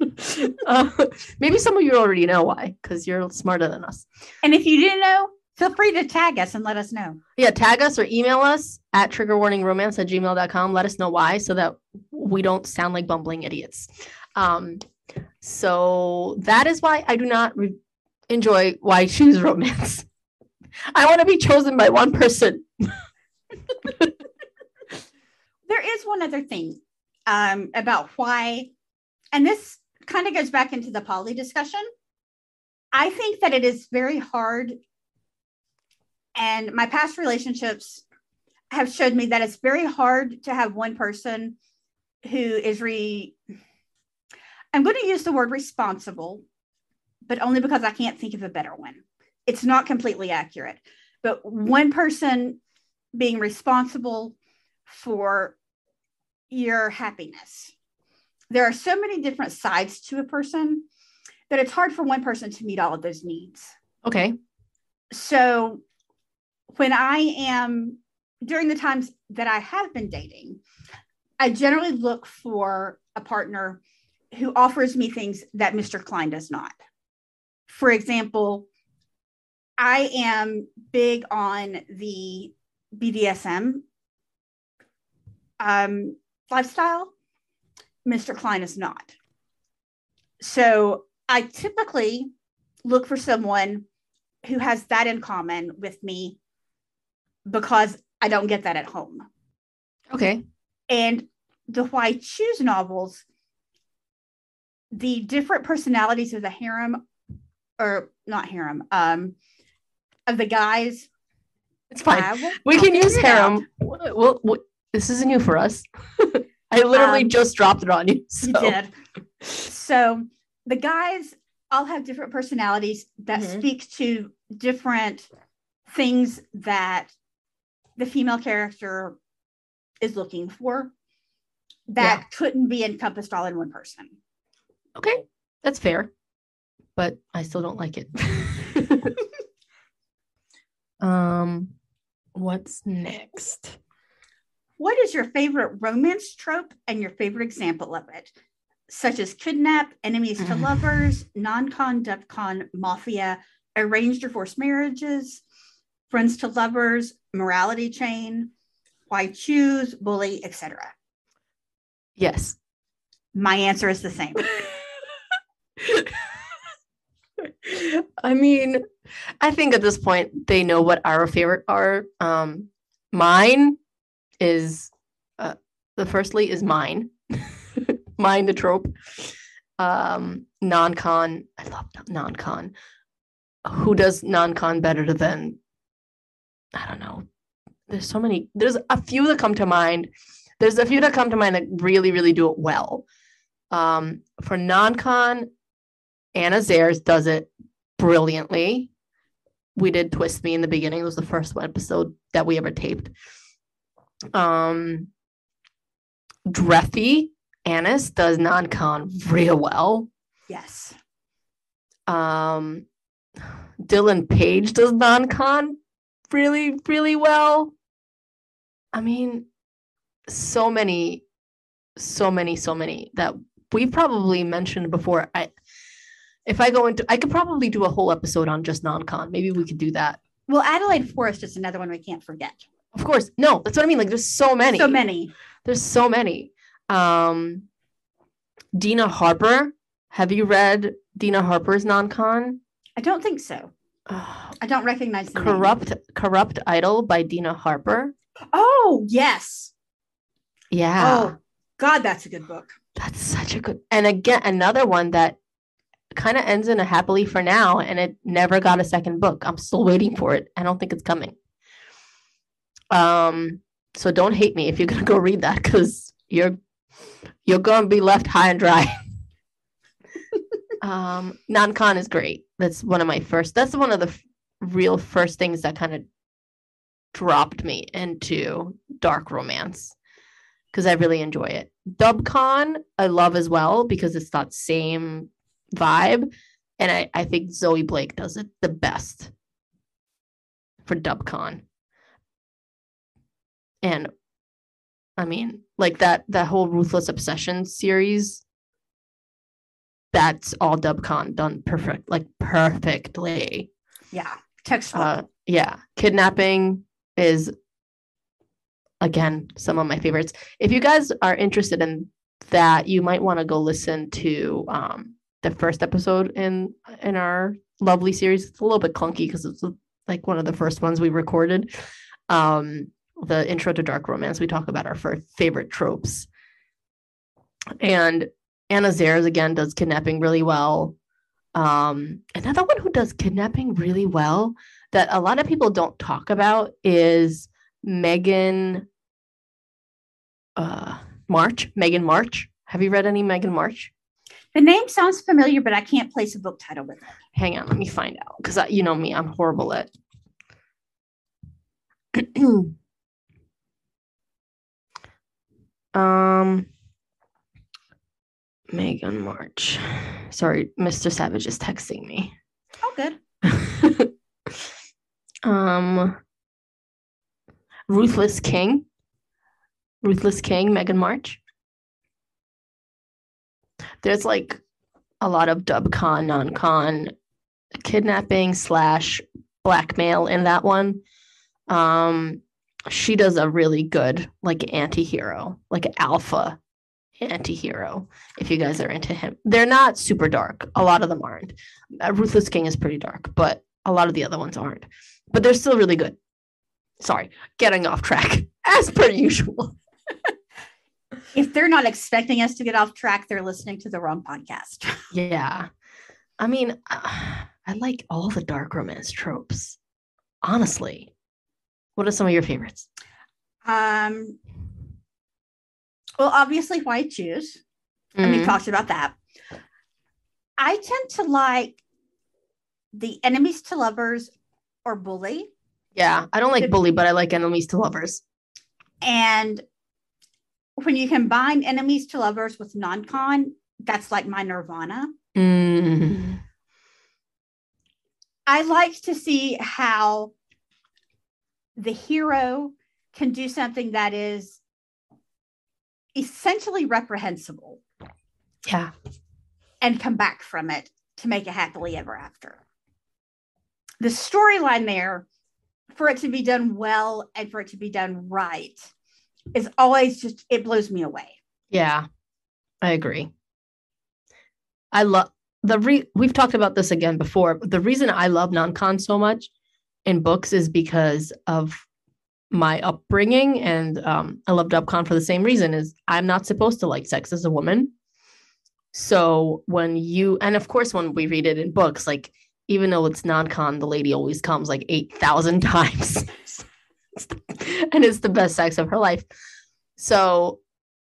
uh, maybe some of you already know why, because you're smarter than us. And if you didn't know, feel free to tag us and let us know. Yeah, tag us or email us at triggerwarningromance at gmail.com. Let us know why so that we don't sound like bumbling idiots. Um, so that is why I do not re- enjoy why I choose romance. I want to be chosen by one person. there is one other thing um, about why, and this kind of goes back into the poly discussion. I think that it is very hard, and my past relationships have showed me that it's very hard to have one person who is re. I'm going to use the word responsible, but only because I can't think of a better one. It's not completely accurate, but one person being responsible for your happiness. There are so many different sides to a person that it's hard for one person to meet all of those needs. Okay. So when I am during the times that I have been dating, I generally look for a partner who offers me things that Mr. Klein does not. For example, I am big on the BDSM um, lifestyle. Mr. Klein is not. So I typically look for someone who has that in common with me because I don't get that at home. Okay. And the Why Choose novels, the different personalities of the harem, or not harem, um, of the guys it's fine. We can use harem. Well, well, this isn't new for us. I literally um, just dropped it on you. So. You did. So the guys all have different personalities that mm-hmm. speak to different things that the female character is looking for that yeah. couldn't be encompassed all in one person. Okay, that's fair, but I still don't like it. um, What's next? What is your favorite romance trope and your favorite example of it? Such as kidnap, enemies to lovers, non con, dub con, mafia, arranged or forced marriages, friends to lovers, morality chain, why choose, bully, etc. Yes. My answer is the same. I mean, I think at this point they know what our favorite are. Um, mine is uh, the firstly is mine, mine the trope. Um, non-con, I love non-con. Who does non-con better than? I don't know. There's so many. There's a few that come to mind. There's a few that come to mind that really, really do it well. Um, for non-con, Anna Zaires does it brilliantly. We did Twist Me in the beginning. It was the first episode that we ever taped. Um, Drethy Annis does non-con real well. Yes. Um, Dylan Page does non-con really, really well. I mean, so many, so many, so many that we've probably mentioned before. I if I go into, I could probably do a whole episode on just non-con. Maybe we could do that. Well, Adelaide Forrest is another one we can't forget. Of course. No, that's what I mean. Like there's so many. So many. There's so many. Um Dina Harper. Have you read Dina Harper's non-con? I don't think so. uh, I don't recognize the name. corrupt corrupt idol by dina harper Oh yes. yeah Oh God, that's a good book. that's such a good and again another one that kind of ends in a happily for now and it never got a second book. I'm still waiting for it. I don't think it's coming. Um so don't hate me if you're gonna go read that because you're you're gonna be left high and dry. Um non-con is great. That's one of my first that's one of the f- real first things that kind of dropped me into dark romance because i really enjoy it. Dubcon i love as well because it's that same vibe. And i i think zoe blake does it the best for dubcon. And i mean like that that whole ruthless obsession series that's all dubcon done perfect like perfectly. Yeah. Textbook. uh yeah. Kidnapping is again some of my favorites. If you guys are interested in that you might want to go listen to um the first episode in in our lovely series it's a little bit clunky because it's like one of the first ones we recorded um the intro to dark romance we talk about our first favorite tropes and anna zaires again does kidnapping really well um another one who does kidnapping really well that a lot of people don't talk about is Megan uh March, Megan March. Have you read any Megan March? The name sounds familiar, but I can't place a book title with it. Hang on, let me find out because you know me, I'm horrible at. um, Megan March. Sorry, Mr. Savage is texting me. Oh, good. um Ruthless King. Ruthless King, Megan March. There's like a lot of dub con, non con, kidnapping slash blackmail in that one. Um, she does a really good like anti-hero, like alpha anti-hero. If you guys are into him, they're not super dark. A lot of them aren't. Uh, Ruthless King is pretty dark, but a lot of the other ones aren't. But they're still really good. Sorry, getting off track as per usual. If they're not expecting us to get off track, they're listening to the wrong podcast. Yeah. I mean, I like all the dark romance tropes. Honestly. What are some of your favorites? Um, well, obviously, why choose. And we Mm, talked about that. I tend to like the enemies to lovers or bully. yeah, I don't like the- bully, but I like enemies to lovers. And when you combine enemies to lovers with non con, that's like my nirvana. Mm, I like to see how the hero can do something that is essentially reprehensible yeah. and come back from it to make a happily ever after. The storyline there, for it to be done well and for it to be done right, is always just, it blows me away. Yeah. I agree. I love the re we've talked about this again before. The reason I love non-con so much in books is because of my upbringing and um, I love dubcon for the same reason is I'm not supposed to like sex as a woman. So when you and of course when we read it in books, like even though it's non-con, the lady always comes like eight thousand times, and it's the best sex of her life. So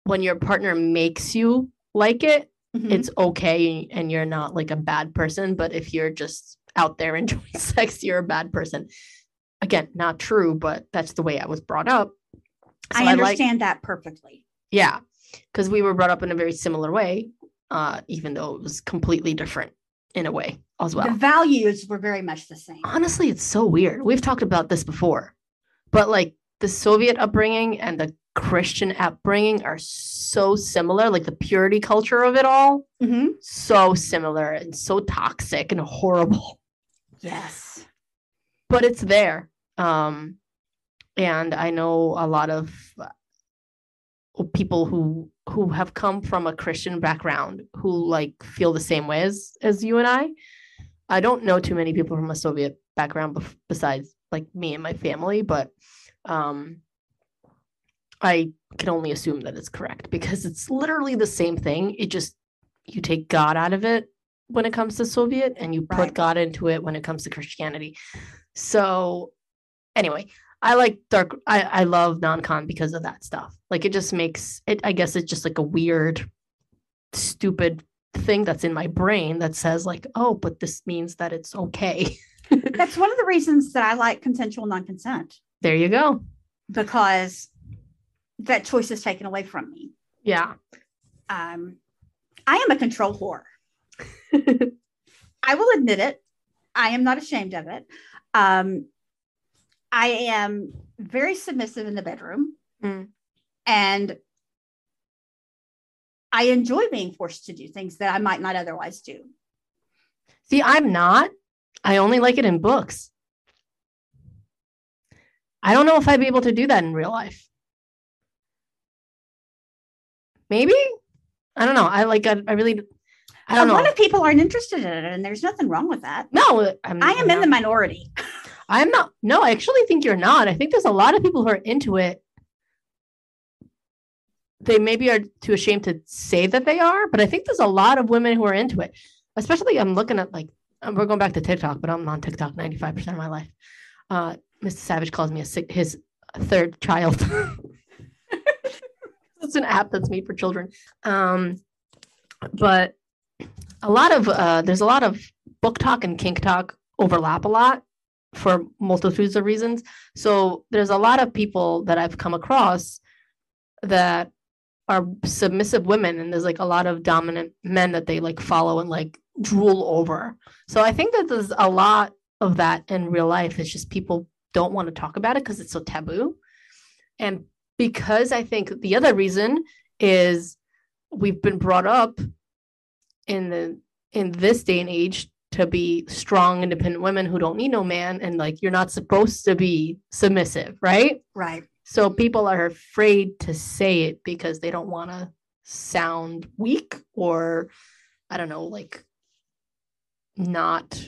when your partner makes you like it, Mhm. it's okay and you're not like a bad person. But if you're just out there enjoying sex, you're a bad person. Again, not true, but that's the way I was brought up. So I like- understand that perfectly. yeah, because we were brought up in a very similar way, uh, even though it was completely different in a way as well. the values were very much the same. Honestly, it's so weird. We've talked about this before, but like the Soviet upbringing and the Christian upbringing are so similar, like the purity culture of it all, Mhm. so similar and so toxic and horrible, Yes. but it's there. Um, and I know a lot of uh, people who who have come from a Christian background who like feel the same way as as you and I. I don't know too many people from a Soviet background besides like me and my family, but um, I can only assume that it's correct because it's literally the same thing. It just you take God out of it when it comes to Soviet and you put Right. God into it when it comes to Christianity. So anyway, I like dark I, I love non-con because of that stuff. Like it just makes it I guess it's just like a weird stupid thing that's in my brain that says like, oh, but this means that it's okay. That's one of the reasons that I like consensual non-consent there you go. because that choice is taken away from me. Yeah. Um, I am a control whore. I will admit it. I am not ashamed of it. Um, I am very submissive in the bedroom, Mm. and I enjoy being forced to do things that I might not otherwise do. See, I'm not. I only like it in books. I don't know if I'd be able to do that in real life. Maybe. I don't know. I like. I, I really. I don't A lot of people aren't interested in it, and there's nothing wrong with that. No, I'm, I am I'm in the minority. I'm not. No, I actually think you're not. I think there's a lot of people who are into it. They maybe are too ashamed to say that they are, but I think there's a lot of women who are into it. Especially, I'm looking at like um, we're going back to TikTok, but I'm on TikTok 95% of my life. Uh, Mr. Savage calls me a his third child. it's an app that's made for children. Um, but a lot of uh, there's a lot of BookTok and KinkTok overlap a lot for multitudes of reasons. So there's a lot of people that I've come across that are submissive women, and there's like a lot of dominant men that they like follow and like drool over. So I think that there's a lot of that in real life. It's just people don't want to talk about it because it's so taboo. And because I think the other reason is we've been brought up in the in this day and age to be strong independent women who don't need no man and like you're not supposed to be submissive right Right. so people are afraid to say it because they don't want to sound weak or i don't know like not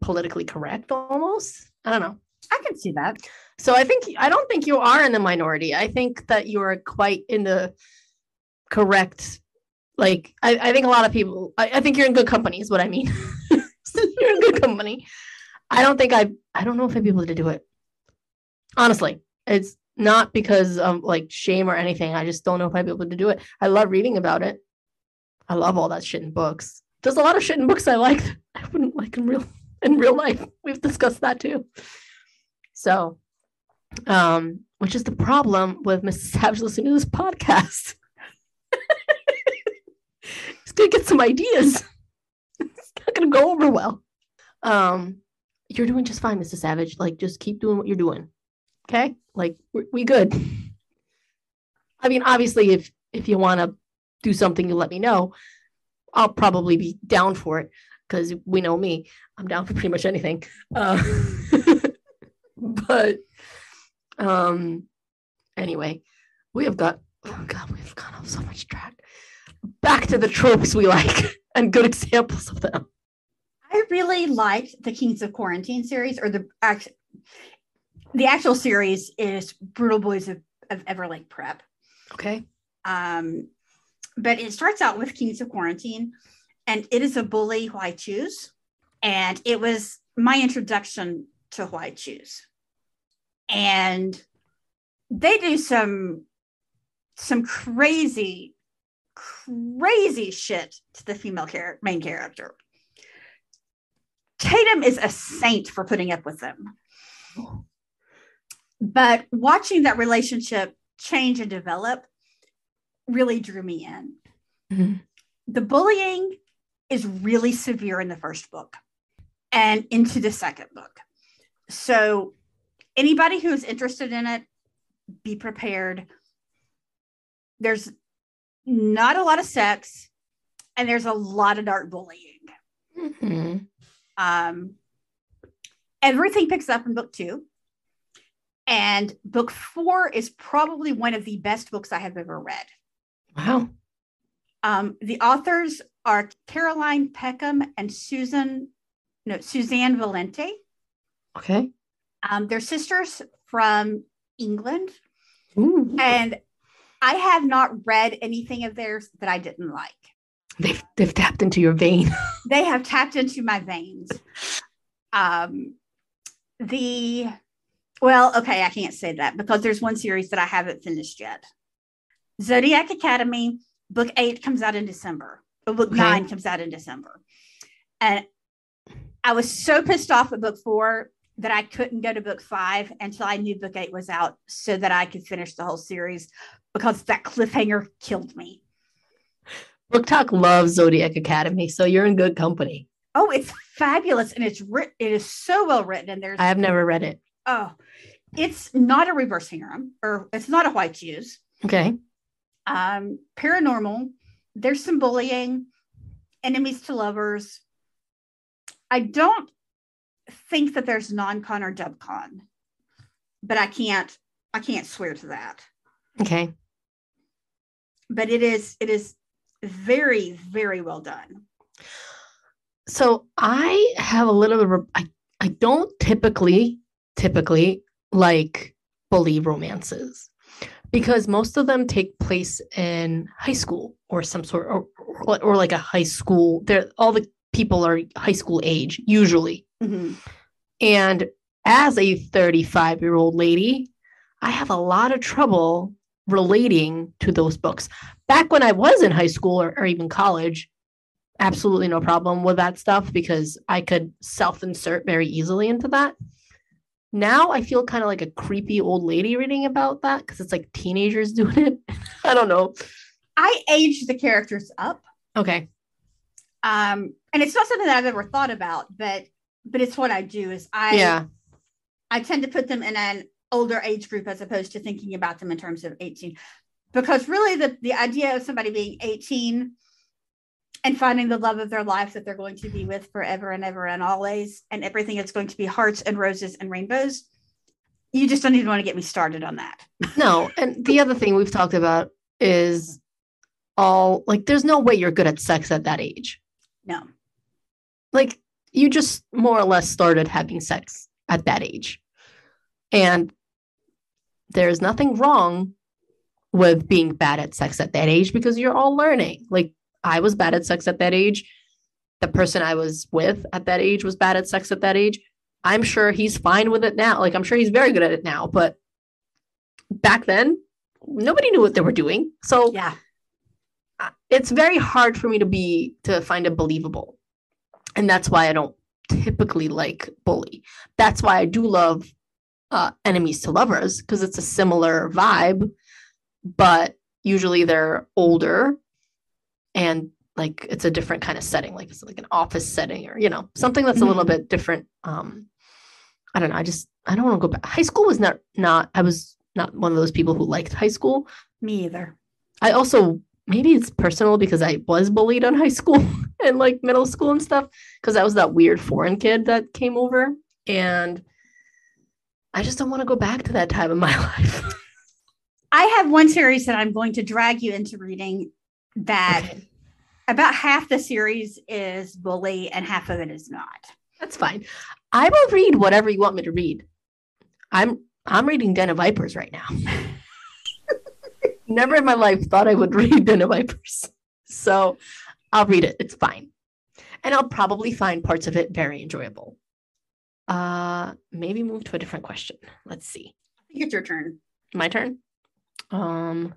politically correct almost i don't know I can see that. so I think I don't think you are in the minority. I think that you are quite in the correct. Like I, I think a lot of people. I, I think you're in good company. Is what I mean. you're in good company. I don't think I. I don't know if I'd be able to do it. Honestly, it's not because of like shame or anything. I just don't know if I'd be able to do it. I love reading about it. I love all that shit in books. There's a lot of shit in books I like. I wouldn't like in real in real life. We've discussed that too. So, um, which is the problem with Mrs. Savage listening to this podcast. He's gonna get some ideas. it's not gonna go over well. Um, you're doing just fine, Mrs. Savage. Like, just keep doing what you're doing. Okay, like we good. I mean, obviously, if if you want to do something, you let me know. I'll probably be down for it because we know me. I'm down for pretty much anything. Uh, but um anyway we have got oh god we've gone off so much track back to the tropes we like and good examples of them I really liked the Kings of Quarantine series, or the act, the actual series is Brutal Boys of, of Everlake Prep. okay Um, but it starts out with Kings of Quarantine, and it is a bully why choose, and it was my introduction to why choose, and they do some some crazy, crazy shit to the female char- main character. Tatum is a saint for putting up with them. Oh. But watching that relationship change and develop really drew me in. Mhm. The bullying is really severe in the first book and into the second book. So, anybody who is interested in it, be prepared. There's not a lot of sex, and there's a lot of dark bullying. Mhm. Um, everything picks up in book two. And book four is probably one of the best books I have ever read. Wow Um, the authors are Caroline Peckham and Susan, no, Susanne Valenti. Okay. Um, they're sisters from England, Ooh. and I have not read anything of theirs that I didn't like. They've they've tapped into your vein. They have tapped into my veins. Um, the well, okay, I can't say that because there's one series that I haven't finished yet. Zodiac Academy, book eight comes out in December. Book Okay. nine comes out in December. And I was so pissed off at book four that I couldn't go to book five until I knew book eight was out so that I could finish the whole series because that cliffhanger killed me. BookTok loves Zodiac Academy, so you're in good company. Oh, it's fabulous and it's writ- it is so well written and there's I have never read it. oh, it's not a reverse harem or it's not a why choose. Okay. Um, paranormal. There's some bullying, enemies to lovers. I don't think that there's non-con or dub con, but I can't I can't swear to that. Okay. But it is it is very very well done. So I have a little bit of I, I don't typically typically like bully romances because most of them take place in high school or some sort or, or, or like a high school. They're all the people are high school age usually. Mhm. And as a 35 year old lady, I have a lot of trouble relating to those books. Back when I was in high school or, or even college, absolutely no problem with that stuff because I could self insert very easily into that. Now I feel kind of like a creepy old lady reading about that because it's like teenagers doing it. I don't know. I aged the characters up. Okay. Um, and it's not something that I've ever thought about, but but it's what I do is I yeah. I tend to put them in an older age group as opposed to thinking about them in terms of 18. Because really the, the idea of somebody being 18 and finding the love of their life that they're going to be with forever and ever and always, and everything is going to be hearts and roses and rainbows. You just don't even want to get me started on that. No. And the other thing we've talked about is all like, there's no way you're good at sex at that age. No. like you just more or less started having sex at that age. And there's nothing wrong with being bad at sex at that age because you're all learning. Like I was bad at sex at that age. The person I was with at that age was bad at sex at that age. I'm sure he's fine with it now. Like I'm sure he's very good at it now, but back then nobody knew what they were doing. So Yeah. it's very hard for me to be to find it believable and that's why i don't typically like bully that's why i do love uh, enemies to lovers because it's a similar vibe but usually they're older and like it's a different kind of setting like it's like an office setting or you know something that's a little Mhm. bit different um i don't know i just i don't want to go back high school was not not i was not one of those people who liked high school Me either. I also maybe it's personal because I was bullied in high school and like middle school and stuff because I was that weird foreign kid that came over and I just don't want to go back to that time in my life. I have one series that I'm going to drag you into reading that Okay, about half the series is bully and half of it is not. that's fine. I will read whatever you want me to read. I'm I'm reading Den of Vipers right now. Never in my life thought I would read Den of Vipers. So I'll read it. It's fine. And I'll probably find parts of it very enjoyable. Uh maybe move to a different question. Let's see. I think it's your turn. My turn. Um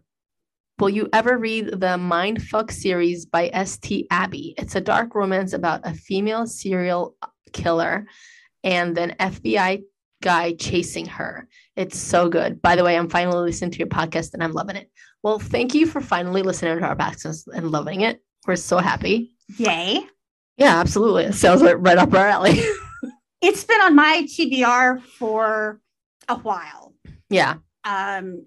Will you ever read the Mindfuck series by S.T. Abby? It's a dark romance about a female serial killer and an FBI guy chasing her. It's so good. By the way, I'm finally listening to your podcast and I'm loving it. Well, thank you for finally listening to our podcast and loving it. We're so happy. Yay. Yeah, absolutely. It sounds like right up our alley. It's been on my TBR for a while. yeah. Um,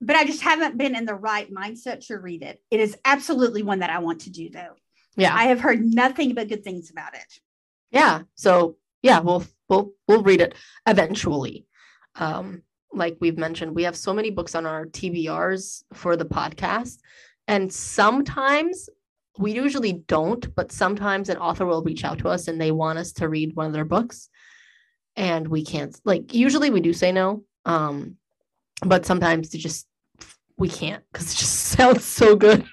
but I just haven't been in the right mindset to read it. It is absolutely one that I want to do, though. Yeah. I have heard nothing but good things about it. yeah so yeah we'll we'll we'll read it eventually um like we've mentioned we have so many books on our tbrs for the podcast and sometimes we usually don't but sometimes an author will reach out to us and they want us to read one of their books and we can't like usually we do say no. Um, but sometimes it just we can't because it just sounds so good.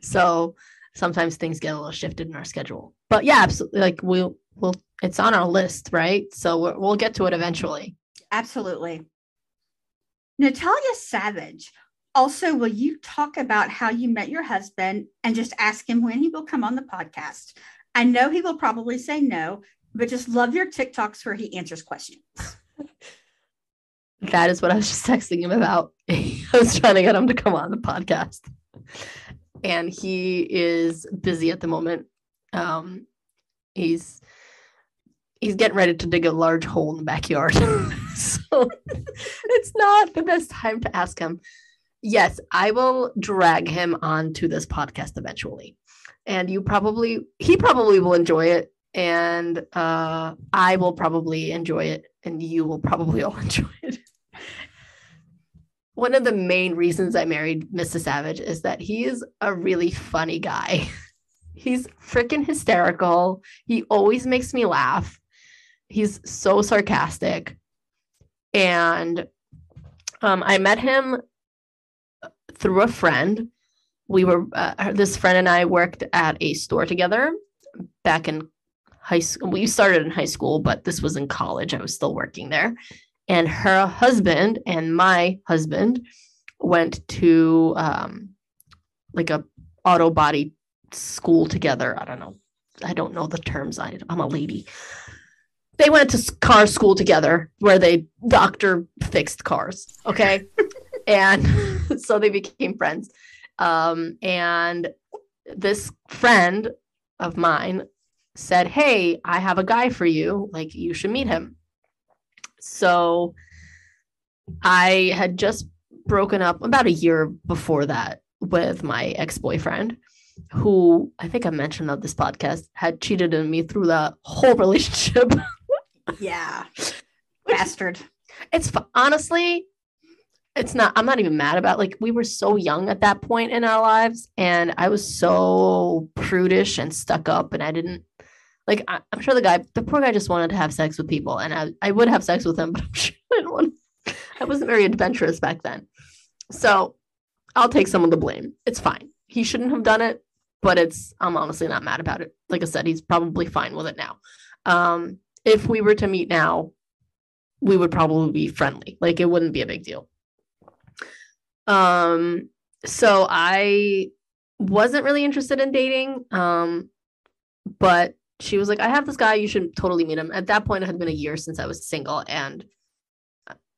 so sometimes things get a little shifted in our schedule. But yeah, absolutely. Like we'll we'll it's on our list, right? So we'll, we'll get to it eventually. Absolutely. Natalia Savage. Also, will you talk about how you met your husband and just ask him when he will come on the podcast? I know he will probably say no, but just love your TikToks where he answers questions. that is what I was just texting him about. I was trying to get him to come on the podcast. And he is busy at the moment. Um, he's he's getting ready to dig a large hole in the backyard. so it's not the best time to ask him. Yes, I will drag him onto this podcast eventually. And you probably he probably will enjoy it and uh I will probably enjoy it and you will probably all enjoy it. One of the main reasons I married Mr. Savage is that he is a really funny guy. He's freaking hysterical. He always makes me laugh. He's so sarcastic. And um, I met him through a friend. We were, uh, this friend and I worked at a store together back in high school. We started in high school, but this was in college. I was still working there. And her husband and my husband went to um, like a auto body school together. I don't know. I don't know the terms. I, I'm a lady. They went to car school together where they doctor fixed cars. Okay. and so they became friends. Um, and this friend of mine said, Hey, I have a guy for you. Like, you should meet him. So I had just broken up about a year before that with my ex boyfriend, who I think I mentioned on this podcast had cheated on me through the whole relationship. yeah. Bastard. It's honestly, it's not i'm not even mad about like we were so young at that point in our lives and i was so prudish and stuck up and i didn't like I, am sure the guy the poor guy just wanted to have sex with people and i, I would have sex with him but i'm sure i didn't want i wasn't very adventurous back then. So i'll take some of the blame. It's fine. He shouldn't have done it but it's i'm honestly not mad about it. Like i said he's probably fine with it now. Um if we were to meet now we would probably be friendly. Like it wouldn't be a big deal. Um, so I wasn't really interested in dating. Um, but she was like, I have this guy, you should totally meet him. At that point, it had been a year since I was single, and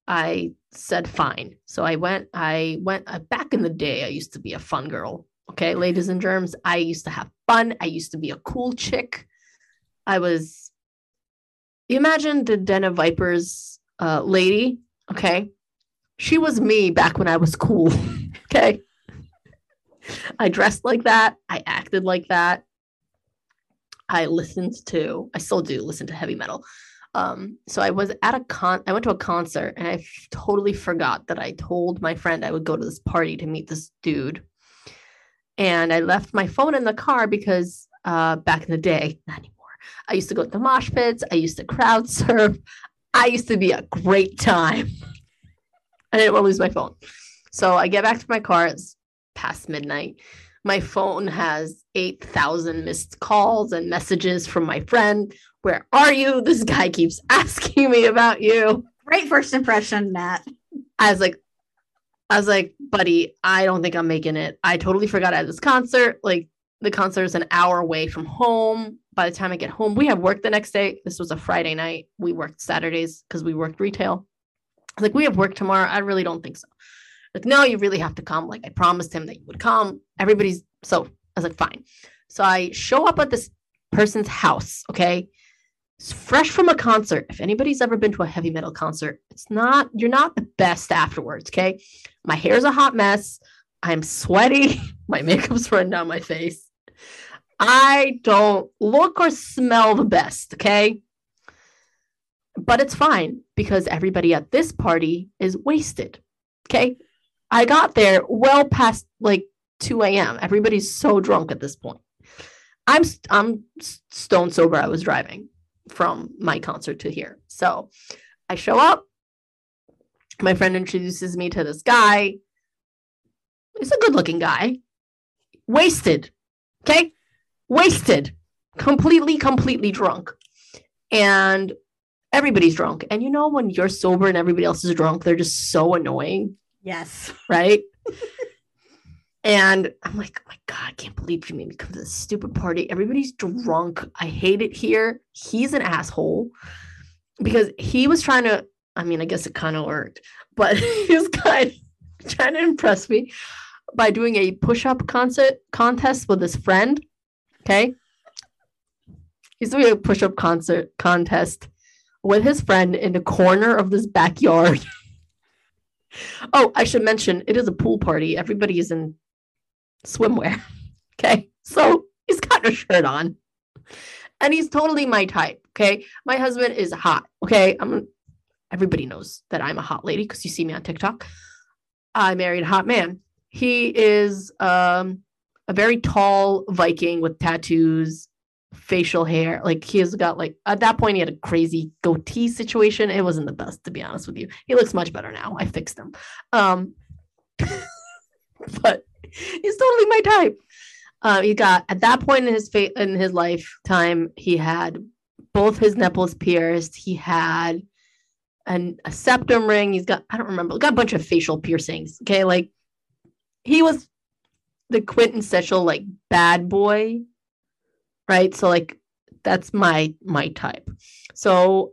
I said fine. So I went, I went uh, back in the day, I used to be a fun girl. Okay, ladies and germs, I used to have fun. I used to be a cool chick. I was you imagine the Den of Vipers uh, lady, okay? She was me back when I was cool. okay. I dressed like that. I acted like that. I listened to, I still do listen to heavy metal. Um, so I was at a con, I went to a concert and I f- totally forgot that I told my friend I would go to this party to meet this dude. And I left my phone in the car because uh, back in the day, not anymore. I used to go to mosh pits. I used to crowd surf. I used to be a great time. I didn't want to lose my phone. So I get back to my car. It's past midnight. My phone has 8,000 missed calls and messages from my friend. Where are you? This guy keeps asking me about you. Great first impression, Matt. I was like, I was like, buddy, I don't think I'm making it. I totally forgot I had this concert. Like, the concert is an hour away from home. By the time I get home, we have work the next day. This was a Friday night. We worked Saturdays because we worked retail like, we have work tomorrow. I really don't think so. Like, no, you really have to come. Like, I promised him that you would come. Everybody's so I was like, fine. So I show up at this person's house. Okay. It's fresh from a concert. If anybody's ever been to a heavy metal concert, it's not, you're not the best afterwards. Okay. My hair's a hot mess. I'm sweaty. My makeup's running down my face. I don't look or smell the best. Okay but it's fine because everybody at this party is wasted. Okay. I got there well past like 2 a.m. Everybody's so drunk at this point. I'm I'm stone sober. I was driving. from my concert to here. So I show up. My friend introduces me to this guy. He's a good looking guy. Wasted. Okay. Wasted. Completely, completely drunk. And everybody's drunk. And you know, when you're sober and everybody else is drunk, they're just so annoying. Yes. Right. and I'm like, oh my God, I can't believe you made me come to this stupid party. Everybody's drunk. I hate it here. He's an asshole because he was trying to, I mean, I guess it kind of worked, but he was kind of trying to impress me by doing a push-up concert contest with his friend. Okay. He's doing a push-up concert contest with his friend in the corner of this backyard. oh, I should mention it is a pool party. Everybody is in swimwear. Okay. So he's got a shirt on. And he's totally my type. Okay. My husband is hot. Okay. I'm everybody knows that I'm a hot lady because you see me on TikTok. I married a hot man. He is um a very tall Viking with tattoos, facial hair. Like he has got like at that point he had a crazy goatee situation. It wasn't the best to be honest with you. He looks much better now. I fixed him. Um but he's totally my type. Uh, he got at that point in his fa- in his lifetime, he had both his nipples pierced. He had an, a septum ring. He's got I don't remember. Got a bunch of facial piercings. Okay, like he was the quintessential like bad boy, right? So like that's my my type. So,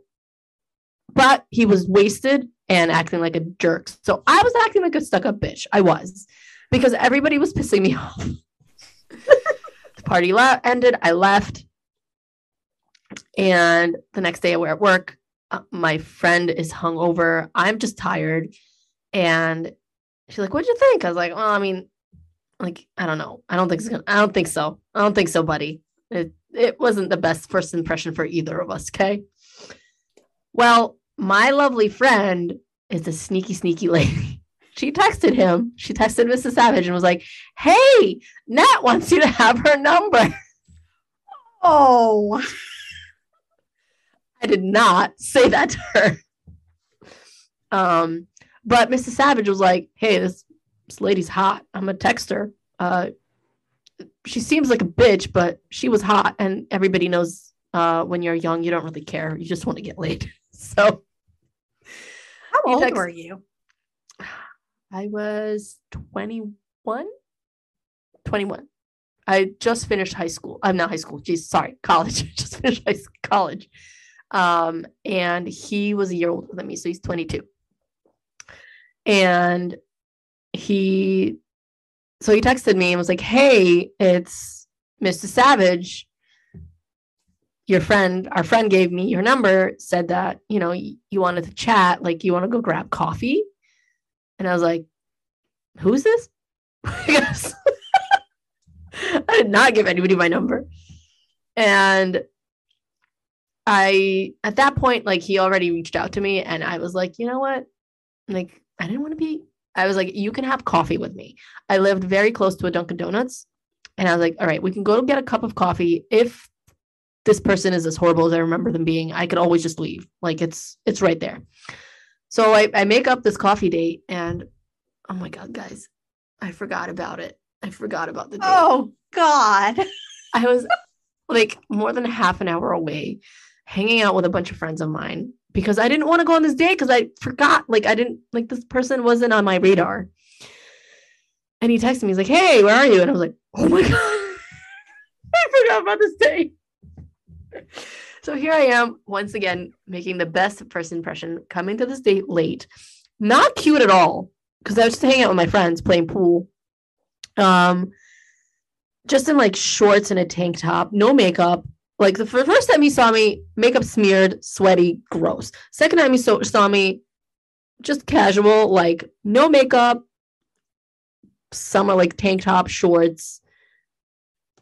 but he was wasted and acting like a jerk. So I was acting like a stuck up bitch. I was because everybody was pissing me off. the party le- ended. I left. And the next day I were at work. Uh, my friend is hungover. I'm just tired. And she's like, What'd you think? I was like, Well, I mean, like, I don't know. I don't think it's gonna, I don't think so. I don't think so, buddy. It, it wasn't the best first impression for either of us. Okay. Well, my lovely friend is a sneaky, sneaky lady. She texted him. She texted Mrs. Savage and was like, Hey, Nat wants you to have her number. Oh, I did not say that to her. Um, but Mrs. Savage was like, Hey, this, this lady's hot. I'm gonna text her. Uh, she seems like a bitch, but she was hot, and everybody knows uh, when you're young, you don't really care. You just want to get laid. So how old text- were you? I was 21. 21. I just finished high school. I'm not high school. Geez, sorry, college. just finished high school, college. Um, and he was a year older than me, so he's 22. And he, so he texted me and was like, "Hey, it's Mr. Savage. Your friend, our friend gave me your number. Said that you know you wanted to chat. Like, you want to go grab coffee?" And I was like, who's this? Yes. I did not give anybody my number. And I, at that point, like he already reached out to me and I was like, you know what? Like, I didn't want to be, I was like, you can have coffee with me. I lived very close to a Dunkin' Donuts. And I was like, all right, we can go get a cup of coffee. If this person is as horrible as I remember them being, I could always just leave. Like it's it's right there. So I, I make up this coffee date and oh my god, guys, I forgot about it. I forgot about the date. Oh God. I was like more than half an hour away, hanging out with a bunch of friends of mine because I didn't want to go on this date because I forgot. Like I didn't like this person wasn't on my radar. And he texted me, he's like, Hey, where are you? And I was like, Oh my God. I forgot about this date. So here I am once again making the best first impression, coming to this date late. Not cute at all, because I was just hanging out with my friends playing pool. Um, just in like shorts and a tank top, no makeup. Like the fir- first time he saw me, makeup smeared, sweaty, gross. Second time he so- saw me, just casual, like no makeup, summer like tank top, shorts.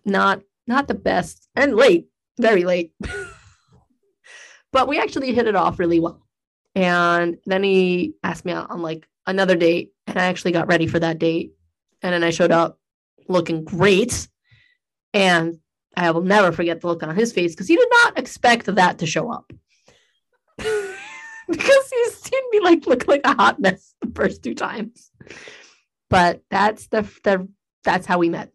Not not the best and late, very late. but we actually hit it off really well. And then he asked me out on like another date, and I actually got ready for that date. And then I showed up looking great. And I will never forget the look on his face because he did not expect that to show up. because he's seen me like look like a hot mess the first two times. But that's the the that's how we met.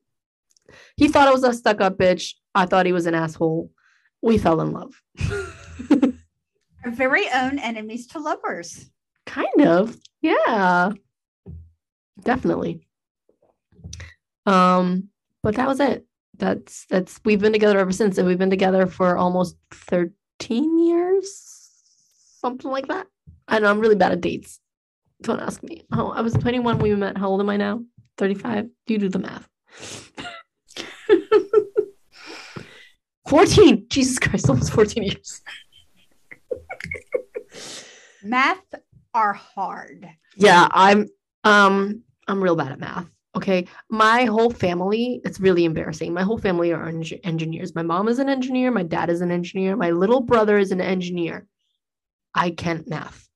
He thought I was a stuck up bitch. I thought he was an asshole. We fell in love. Our very own enemies to lovers. kind of. Yeah. Definitely. Um, but that was it. That's that's we've been together ever since, and we've been together for almost 13 years, something like that. I know I'm really bad at dates. Don't ask me. Oh, I was 21 when we met. How old am I now? 35. You do the math? 14. Jesus Christ, almost 14 years. Math are hard. Yeah, I'm um I'm real bad at math. Okay. My whole family, it's really embarrassing. My whole family are eng- engineers. My mom is an engineer, my dad is an engineer, my little brother is an engineer. I can't math.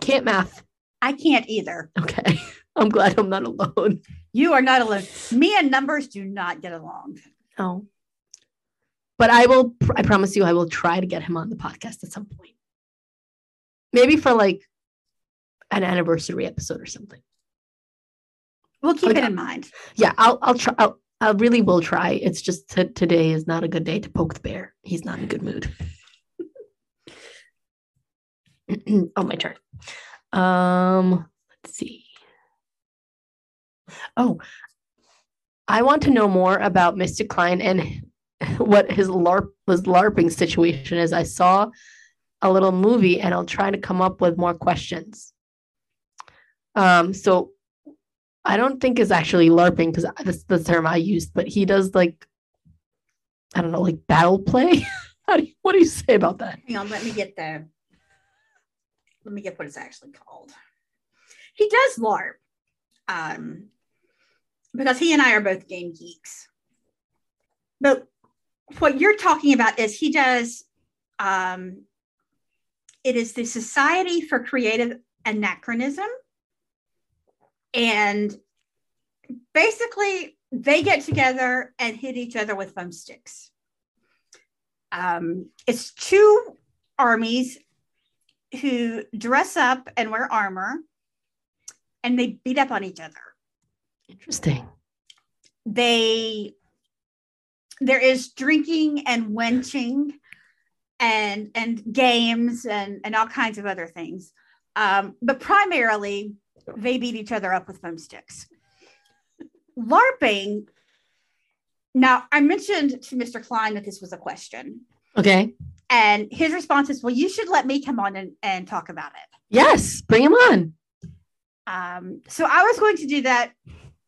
Can't math. I can't either. Okay. I'm glad I'm not alone. You are not alone. Me and numbers do not get along. No. But I will I promise you I will try to get him on the podcast at some point. Maybe for like an anniversary episode or something. We'll keep Okay. it in mind. yeah i'll i'll try I'll, i really will try. It's just t- today is not a good day to poke the bear. He's not in a good mood. Oh my turn. Um let's see. Oh i want to know more about mr klein and what his larp was larping situation is. I saw a little movie and i'll try to come up with more questions. Um so I don't think is actually LARPing because that's the term I used, but he does like, I don't know, like battle play. How do you, what do you say about that? Hang on, let me get the let me get what it's actually called. He does LARP. Um because he and I are both game geeks. But what you're talking about is he does um it is the Society for Creative Anachronism. And basically they get together and hit each other with foam sticks. Um, it's two armies who dress up and wear armor and they beat up on each other. Interesting. They there is drinking and wenching and and games and and all kinds of other things. Um, but primarily they beat each other up with foam sticks. LARPing. Now, I mentioned to Mr. Klein that this was a question. Okay. And his response is, Well, you should let me come on and, and talk about it. Yes, bring him on. Um, so I was going to do that,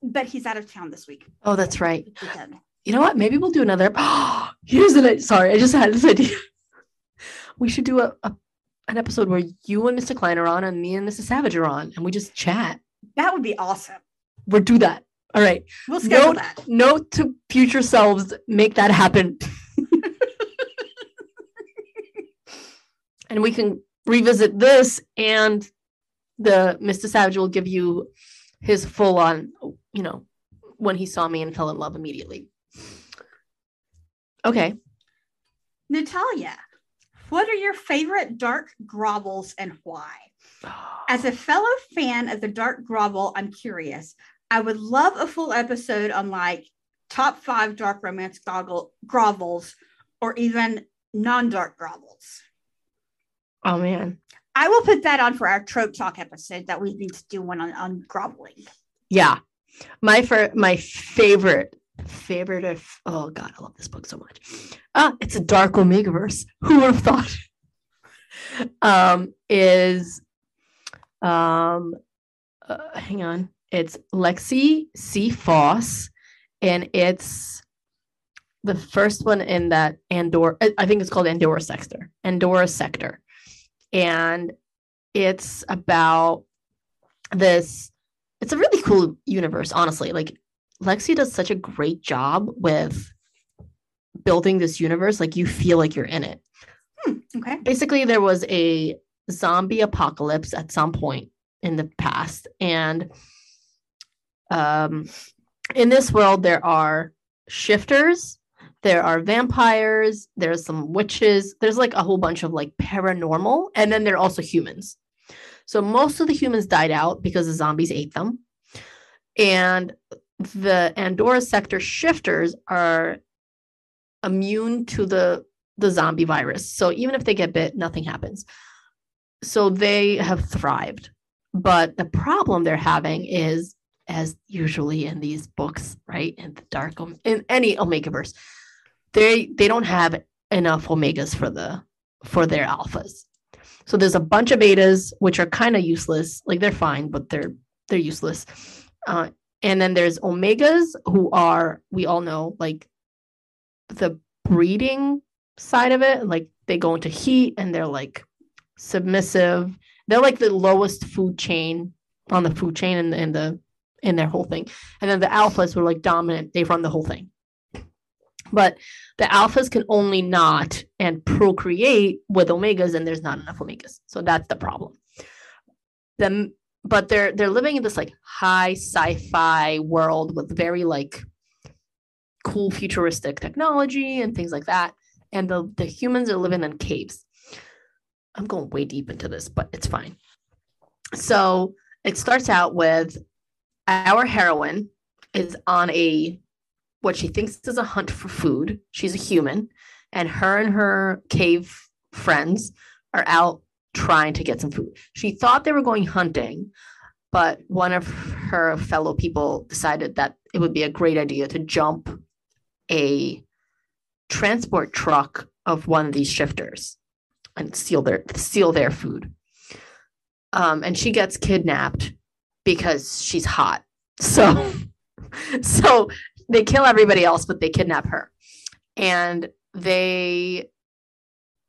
but he's out of town this week. Oh, that's right. weekend. You know what? Maybe we'll do another. here's an. Sorry, I just had this idea. We should do a, a an episode where you and Mr. Klein are on, and me and Mrs. Savage are on, and we just chat. That would be awesome. We'll do that. All right. We'll schedule Note, that. note to future selves, make that happen. and we can revisit this and the Mr. Savage will give you his full on, you know, when he saw me and fell in love immediately. Okay. Natalia, what are your favorite dark grovels and why? As a fellow fan of the dark grovel, I'm curious. I would love a full episode on like top five dark romance goggle, grovels or even non dark grovels. Oh man. I will put that on for our trope talk episode that we need to do one on, on groveling. Yeah. My for my favorite favorite of oh god, I love this book so much. Ah, it's a dark omegaverse. Who would have thought? um is um uh, hang on. It's Lexi C. Foss, and it's the first one in that Andor. I I think it's called Andorra Sector. Andorra Sector, and it's about this. It's a really cool universe, honestly. Like Lexi does such a great job with building this universe. Like you feel like you're in it Hmm, okay. basically there was a zombie apocalypse at some point in the past and um in this world there are shifters there are vampires, there's some witches, there's like a whole bunch of like paranormal, and then there are also humans. So most of the humans died out because the zombies ate them. And the Andorra sector shifters are immune to the the zombie virus. So even if they get bit, nothing happens. So they have thrived. But the problem they're having is as usually in these books, right? In the dark in any omega verse, they they don't have enough omegas for the for their alphas. So there's a bunch of betas which are kind of useless. Like they're fine, but they're they're useless. Uh, and then there's omegas who are we all know like the breeding side of it. Like they go into heat and they're like submissive. They're like the lowest food chain on the food chain in, in the in their whole thing. And then the alphas were like dominant. They run the whole thing. But the alphas can only knot and procreate with omegas, and there's not enough omegas. So that's the problem. Them, but they're they're living in this like high sci-fi world with very like cool futuristic technology and things like that. And the, the humans are living in caves. I'm going way deep into this, but it's fine. So it starts out with our heroine is on a what she thinks is a hunt for food. She's a human, and her and her cave friends are out trying to get some food. She thought they were going hunting, but one of her fellow people decided that it would be a great idea to jump a transport truck of one of these shifters and steal their steal their food. Um, and she gets kidnapped because she's hot. So so they kill everybody else, but they kidnap her. And they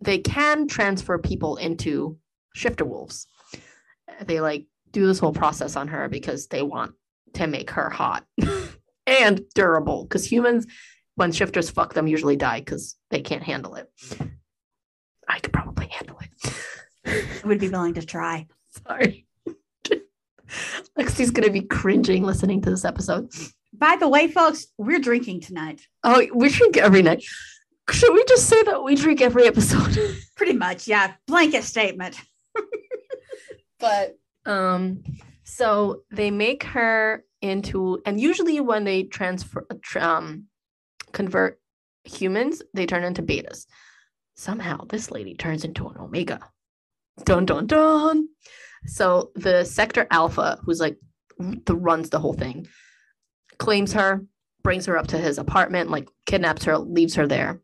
they can transfer people into shifter wolves. They like do this whole process on her because they want to make her hot and durable. Because humans, when shifters fuck them, usually die because they can't handle it. I could probably handle it. I would be willing to try. Sorry. Lexi's gonna be cringing listening to this episode. By the way, folks, we're drinking tonight. Oh, we drink every night. Should we just say that we drink every episode? Pretty much, yeah. Blanket statement. but um, so they make her into, and usually when they transfer, um, convert humans, they turn into betas. Somehow, this lady turns into an omega. Dun dun dun. So the sector alpha, who's like the runs the whole thing, claims her, brings her up to his apartment, like kidnaps her, leaves her there.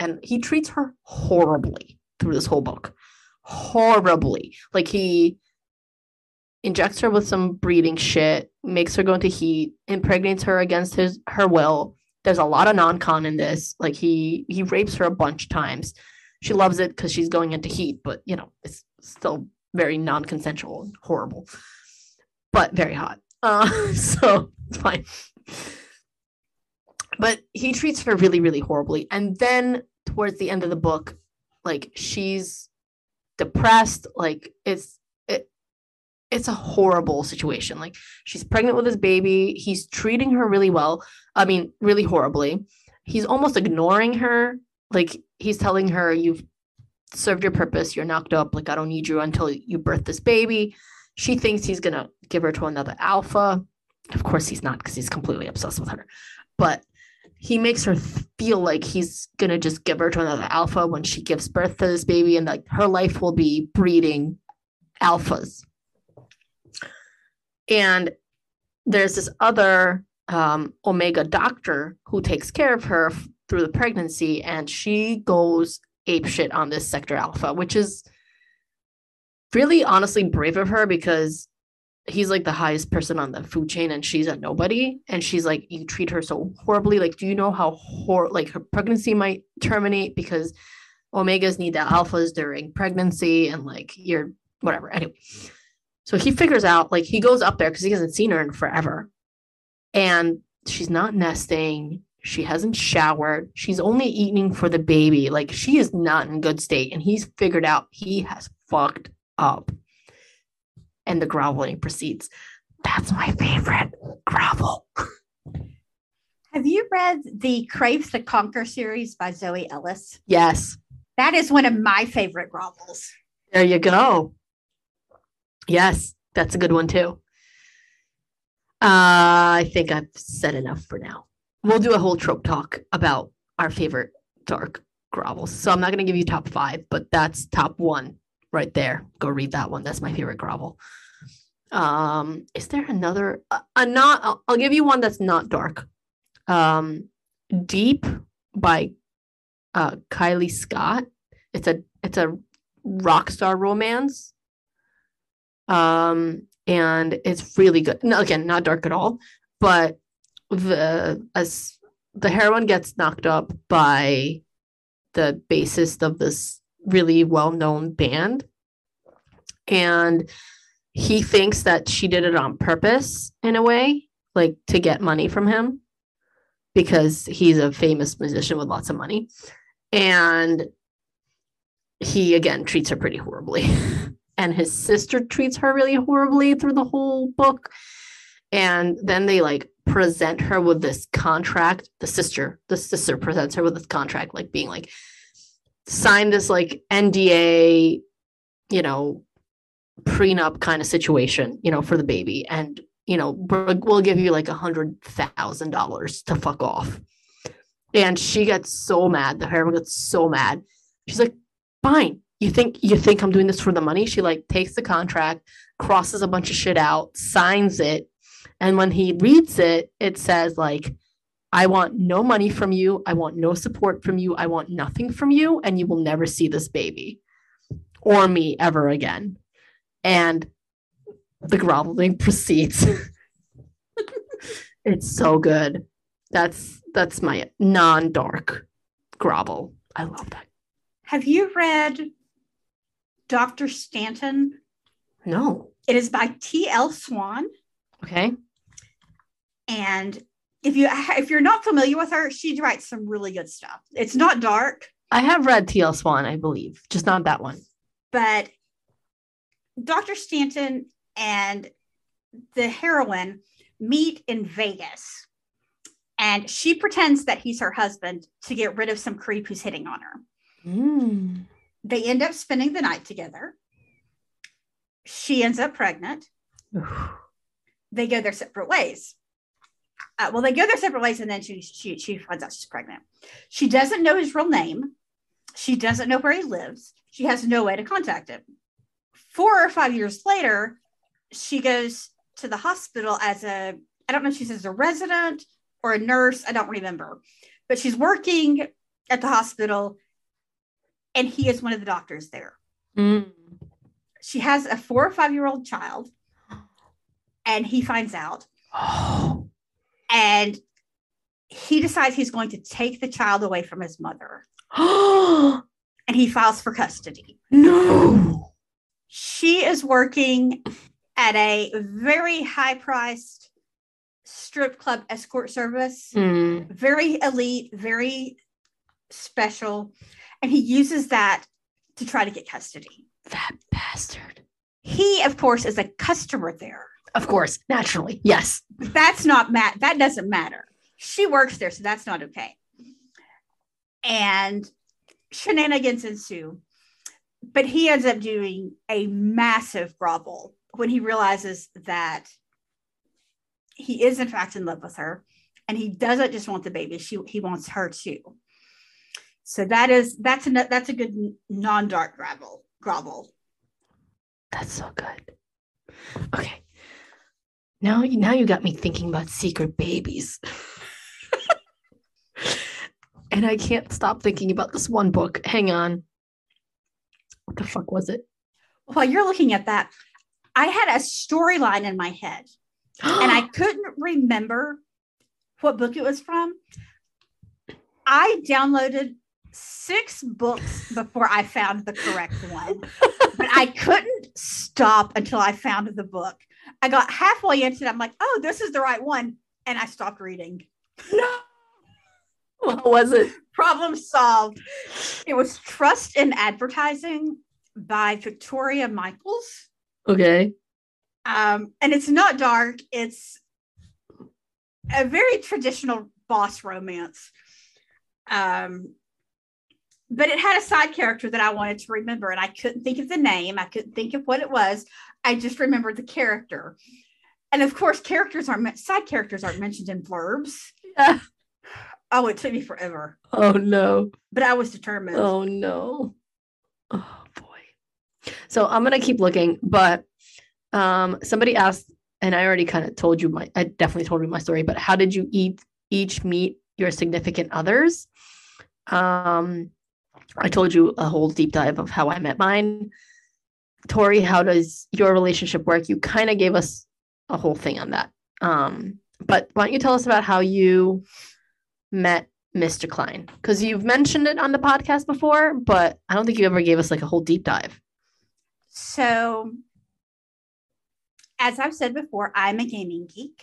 And he treats her horribly through this whole book. Horribly. Like he injects her with some breeding shit, makes her go into heat, impregnates her against his her will. There's a lot of non-con in this. Like he he rapes her a bunch of times. She loves it because she's going into heat, but you know, it's still very non-consensual and horrible. But very hot. Uh, so fine. But he treats her really, really horribly. And then towards the end of the book, like she's depressed. Like it's it it's a horrible situation. Like she's pregnant with his baby. He's treating her really well. I mean, really horribly. He's almost ignoring her. Like he's telling her, You've served your purpose, you're knocked up, like I don't need you until you birth this baby. She thinks he's gonna give her to another alpha. Of course, he's not because he's completely obsessed with her. But he makes her feel like he's gonna just give her to another alpha when she gives birth to this baby, and like her life will be breeding alphas. And there's this other um, Omega doctor who takes care of her f- through the pregnancy, and she goes ape shit on this sector alpha, which is really honestly brave of her because he's like the highest person on the food chain and she's a nobody and she's like you treat her so horribly. Like do you know how hor- like her pregnancy might terminate because omegas need the alphas during pregnancy and like you're whatever. Anyway. So he figures out like he goes up there because he hasn't seen her in forever and she's not nesting. She hasn't showered. She's only eating for the baby. Like she is not in good state and he's figured out he has fucked up and the groveling proceeds. That's my favorite grovel. Have you read the Crave to Conquer series by Zoey Ellis? Yes. That is one of my favorite grovels. There you go. Yes, that's a good one too. Uh, I think I've said enough for now. We'll do a whole trope talk about our favorite dark grovels. So I'm not going to give you top five, but that's top one right there. Go read that one. That's my favorite grovel. Um, is there another? A, a not. I'll, I'll give you one that's not dark. Um, Deep by uh Kylie Scott. It's a it's a rock star romance. Um, and it's really good. No, again, not dark at all, but the as the heroine gets knocked up by the bassist of this really well-known band and he thinks that she did it on purpose in a way like to get money from him because he's a famous musician with lots of money. And he again treats her pretty horribly. And his sister treats her really horribly through the whole book. And then they like present her with this contract. The sister the sister presents her with this contract like being like sign this like nda you know prenup kind of situation you know for the baby and you know we'll give you like a hundred thousand dollars to fuck off and she gets so mad the heroine gets so mad she's like fine you think you think i'm doing this for the money she like takes the contract crosses a bunch of shit out signs it and when he reads it, it says, like, I want no money from you. I want no support from you. I want nothing from you. And you will never see this baby or me ever again. And the groveling proceeds. it's so good. That's that's my non-dark grovel. I love that. Have you read Dr. Stanton? No. It is by T.L. Swan. Okay. And if you if you're not familiar with her, she writes some really good stuff. It's not dark, I have read T.L. Swan, I believe, just not that one. but Dr. Stanton and the heroine meet in Vegas. And she pretends that he's her husband to get rid of some creep who's hitting on her. Mm. They end up spending the night together. She ends up pregnant. They go their separate ways. Uh, well, they go their separate ways, and then she, she she finds out she's pregnant. She doesn't know his real name. She doesn't know where he lives. She has no way to contact him. Four or five years later, she goes to the hospital as a I don't know if she's as a resident or a nurse. I don't remember, but she's working at the hospital, and he is one of the doctors there. Mm. She has a four or five year old child, and he finds out, Oh. and he decides he's going to take the child away from his mother, and he files for custody. She is working at a very high priced strip club escort service, Mm. very elite, very special. And he uses that to try to get custody. That bastard. He, of course, is a customer there. Of course, naturally. Yes. That's not mat. That doesn't matter. She works there, so that's not okay. And shenanigans ensue. But he ends up doing a massive grovel when he realizes that he is in fact in love with her, and he doesn't just want the baby; she he wants her too. So that is that's a that's a good non dark grovel grovel. That's so good. Okay. Now, now you got me thinking about secret babies. and I can't stop thinking about this one book. Hang on. What the fuck was it? While you're looking at that, I had a storyline in my head. and I couldn't remember what book it was from. I downloaded six books before I found the correct one, but I couldn't stop until I found the book. I got halfway into it. I'm like, oh, this is the right one. And I stopped reading. no. What was it? Problem solved. It was Trust in Advertising by Victoria Michaels. Okay. um, and it's not dark. It's a very traditional boss romance. Um, but it had a side character that I wanted to remember, and I couldn't think of the name. I couldn't think of what it was. I just remembered the character. And of course, characters aren't side characters aren't mentioned in blurbs. Yeah. Oh, it took me forever, Oh no. but I was determined. Oh no. Oh boy. So I'm gonna keep looking, but um somebody asked, and I already kind of told you my I definitely told you my story, but how did you eat each meet your significant others? Um I told you a whole deep dive of how I met mine. Tori, how does your relationship work? You kind of gave us a whole thing on that. Um, but why don't you tell us about how you met Mr. Klein? Because you've mentioned it on the podcast before, but I don't think you ever gave us like a whole deep dive. So, as I've said before, I'm a gaming geek.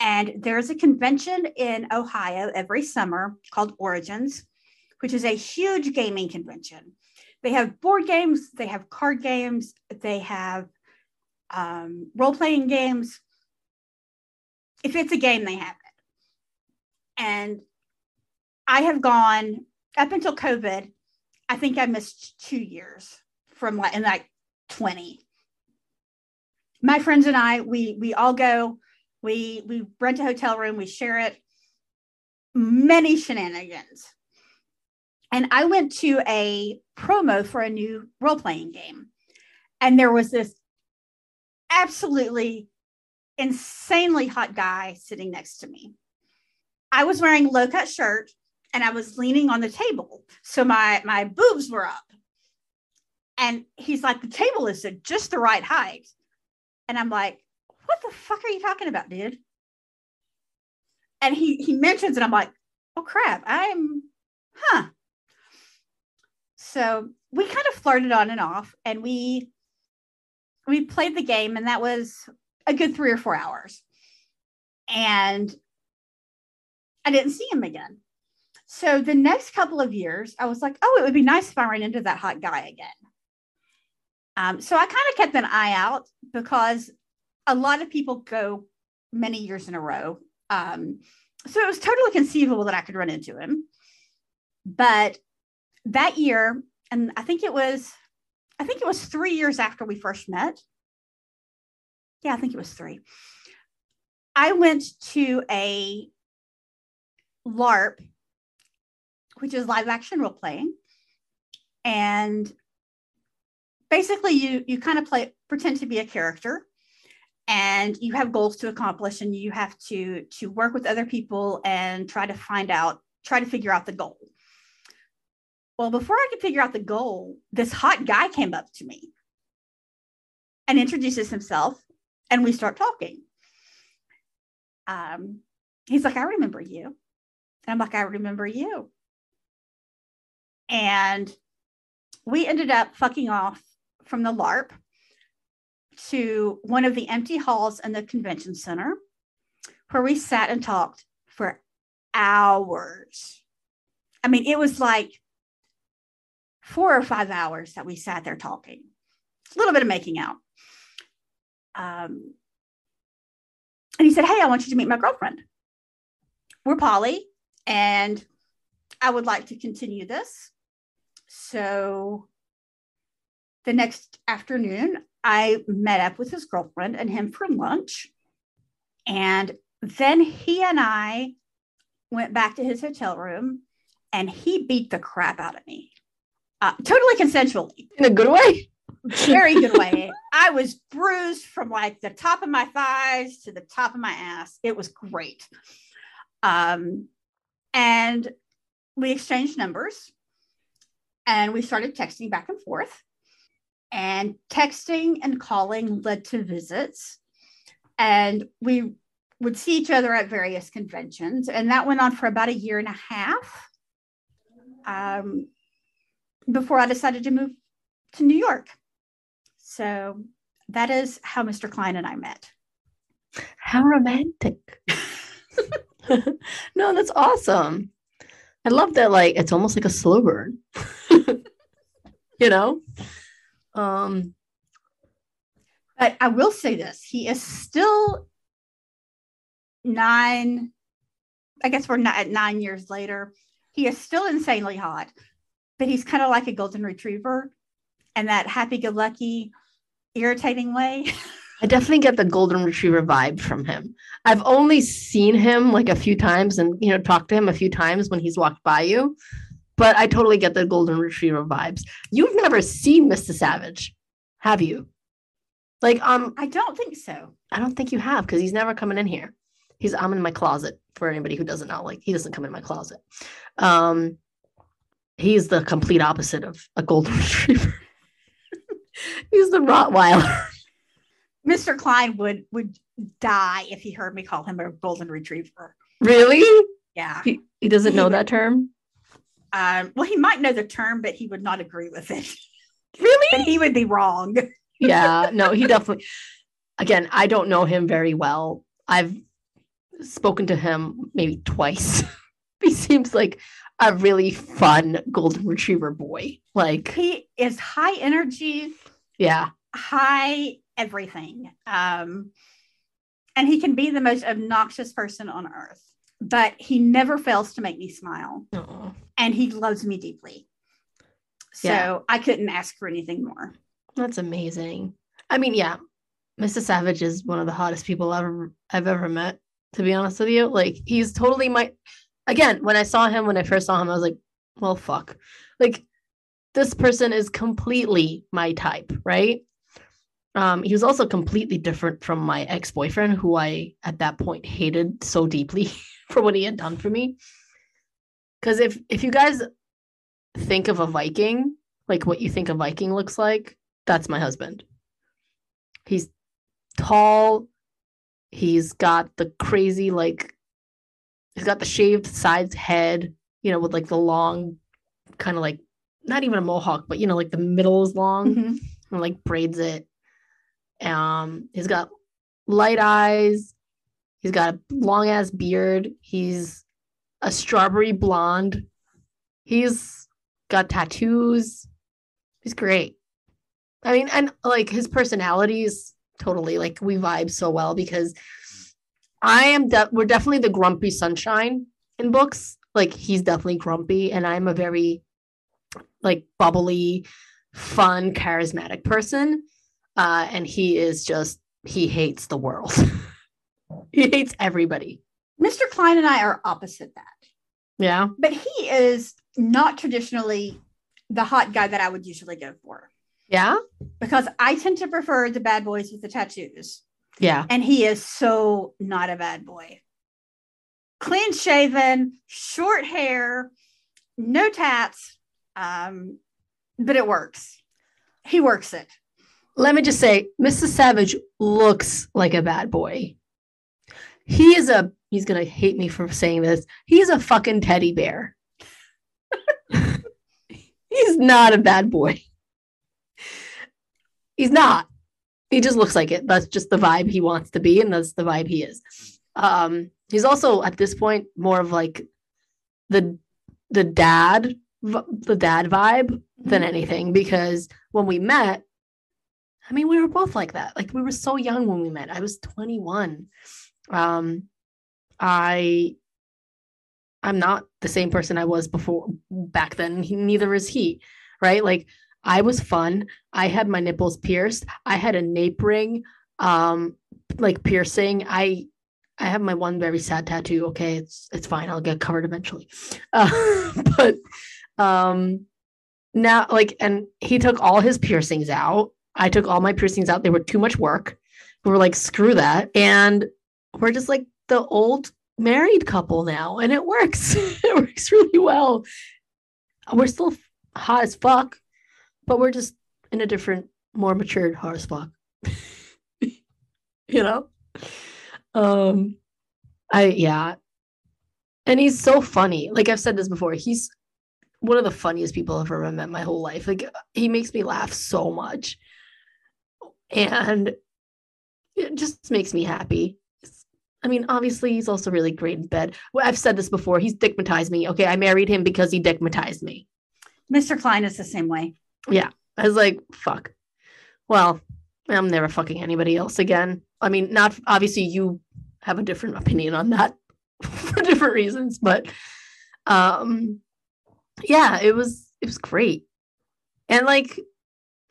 And there's a convention in Ohio every summer called Origins, which is a huge gaming convention. They have board games, they have card games, they have um, role playing games. If it's a game, they have it. And I have gone up until COVID. I think I missed two years from like in like 20. My friends and I, we we all go, we we rent a hotel room, we share it. Many shenanigans. And I went to a promo for a new role playing game. And there was this absolutely insanely hot guy sitting next to me. I was wearing a low cut shirt and I was leaning on the table. So my, my boobs were up. And he's like, the table is at just the right height. And I'm like, what the fuck are you talking about, dude? And he he mentions it. I'm like, oh crap, I'm huh. So we kind of flirted on and off and we we played the game and that was a good three or four hours. And I didn't see him again. So the next couple of years, I was like, oh, it would be nice if I ran into that hot guy again. Um, so I kind of kept an eye out because a lot of people go many years in a row. Um, so it was totally conceivable that I could run into him. But that year, and I think it was, I think it was three years after we first met. Yeah, I think it was three. I went to a LARP, which is live action role playing. And basically you you kind of play pretend to be a character and you have goals to accomplish and you have to to work with other people and try to find out try to figure out the goal. Well before i could figure out the goal this hot guy came up to me and introduces himself and we start talking. Um, he's like i remember you and i'm like i remember you and we ended up fucking off from the larp to one of the empty halls in the convention center where we sat and talked for hours. I mean, it was like four or five hours that we sat there talking, a little bit of making out. Um, and he said, Hey, I want you to meet my girlfriend. We're poly, and I would like to continue this. So the next afternoon, I met up with his girlfriend and him for lunch. And then he and I went back to his hotel room and he beat the crap out of me. Uh, totally consensually. In a good way? Very good way. I was bruised from like the top of my thighs to the top of my ass. It was great. Um, and we exchanged numbers and we started texting back and forth. And texting and calling led to visits. And we would see each other at various conventions. And that went on for about a year and a half um, before I decided to move to New York. So that is how Mr. Klein and I met. How romantic. no, that's awesome. I love that, like, it's almost like a slow burn. you know? Um, but I will say this he is still nine, I guess we're not at nine years later. He is still insanely hot, but he's kind of like a golden retriever and that happy go lucky, irritating way. I definitely get the golden retriever vibe from him. I've only seen him like a few times and you know talked to him a few times when he's walked by you, but I totally get the golden retriever vibes. You've never seen Mr. Savage, have you? Like um I don't think so. I don't think you have because he's never coming in here. He's I'm in my closet for anybody who doesn't know. Like he doesn't come in my closet. Um he's the complete opposite of a golden retriever. he's the Rottweiler. Mr. Klein would would die if he heard me call him a golden retriever. Really? Yeah. He, he doesn't know He- that term? Um, well, he might know the term, but he would not agree with it. Really? and he would be wrong. yeah no he definitely again i don't know him very well i've spoken to him maybe twice he seems like a really fun golden retriever boy like He is high energy, yeah high everything. Um, and he can be the most obnoxious person on earth, but he never fails to make me smile. Aw. And he loves me deeply. So Yeah. I couldn't ask for anything more. that's amazing i mean yeah mr savage is one of the hottest people i've ever i've ever met to be honest with you like he's totally my again when i saw him when i first saw him i was like well fuck like this person is completely my type right um he was also completely different from my ex-boyfriend who i at that point hated so deeply for what he had done for me. Because if if you guys think of a viking like what you think a viking looks like that's my husband. He's tall. He's got the crazy like he's got the shaved sides head you know with like the long kind of like not even a mohawk but you know like the middle is long Mhm. and like braids it um he's got light eyes. He's got a long ass beard. He's a strawberry blonde. He's got tattoos. He's great. I mean and like his personality is totally like we vibe so well because i am de- we're definitely the grumpy sunshine in books. Like he's definitely grumpy and i'm a very like bubbly fun charismatic person uh and he is just he hates the world he hates everybody Mr. Klein and I are opposite that, yeah but he is not traditionally the hot guy that I would usually go for yeah because I tend to prefer the bad boys with the tattoos. yeah And he is so not a bad boy. Clean shaven, short hair, no tats, um, but it works. He works it. Let me just say mr savage looks like a bad boy. He is a he's gonna hate me for saying this. He's a fucking teddy bear. He's not a bad boy. He's not. He just looks like it. That's just the vibe he wants to be and that's the vibe he is. Um he's also at this point more of like the the dad the dad vibe than anything because when we met I mean, we were both like that. Like we were so young when we met. I was 21. Um, I I'm not the same person I was before back then. He, neither is he, right? Like I was fun. I had my nipples pierced. I had a nape ring, um, like piercing. I I have my one very sad tattoo. Okay, it's it's fine. I'll get covered eventually. Uh, but um now like and he took all his piercings out I took all my piercings out. They were too much work. We were like, screw that. And we're just like the old married couple now. And it works. it works really well. We're still hot as fuck, but we're just in a different, more matured hot as fuck. you know? Um I yeah. And he's so funny. Like I've said this before, he's one of the funniest people I've ever met in my whole life. Like he makes me laugh so much and it just makes me happy. I mean, obviously, he's also really great in bed. Well, I've said this before. He's dickmatized me. Okay, I married him because he dickmatized me. Mr. Klein is the same way. Yeah. I was like, fuck. Well, I'm never fucking anybody else again. I mean, not obviously you have a different opinion on that for different different reasons, but um yeah, it was it was great. And like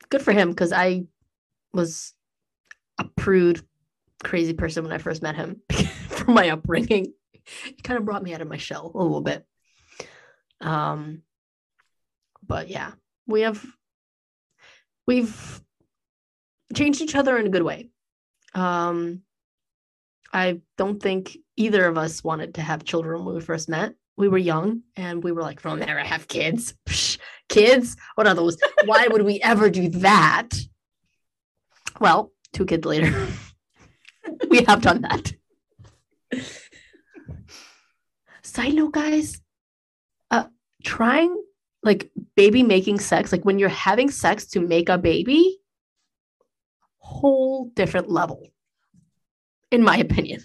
good for him because I was a prude, crazy person when I first met him from my upbringing. He kind of brought me out of my shell a little bit. Um but yeah, we have we've changed each other in a good way. Um I don't think either of us wanted to have children when we first met. We were young and we were like, "We'll never have kids." Psh, kids? What are those? Why would we ever do that? Well, two kids later, we have done that. Side note, guys, uh, trying like baby making sex, like when you're having sex to make a baby, whole different level in my opinion.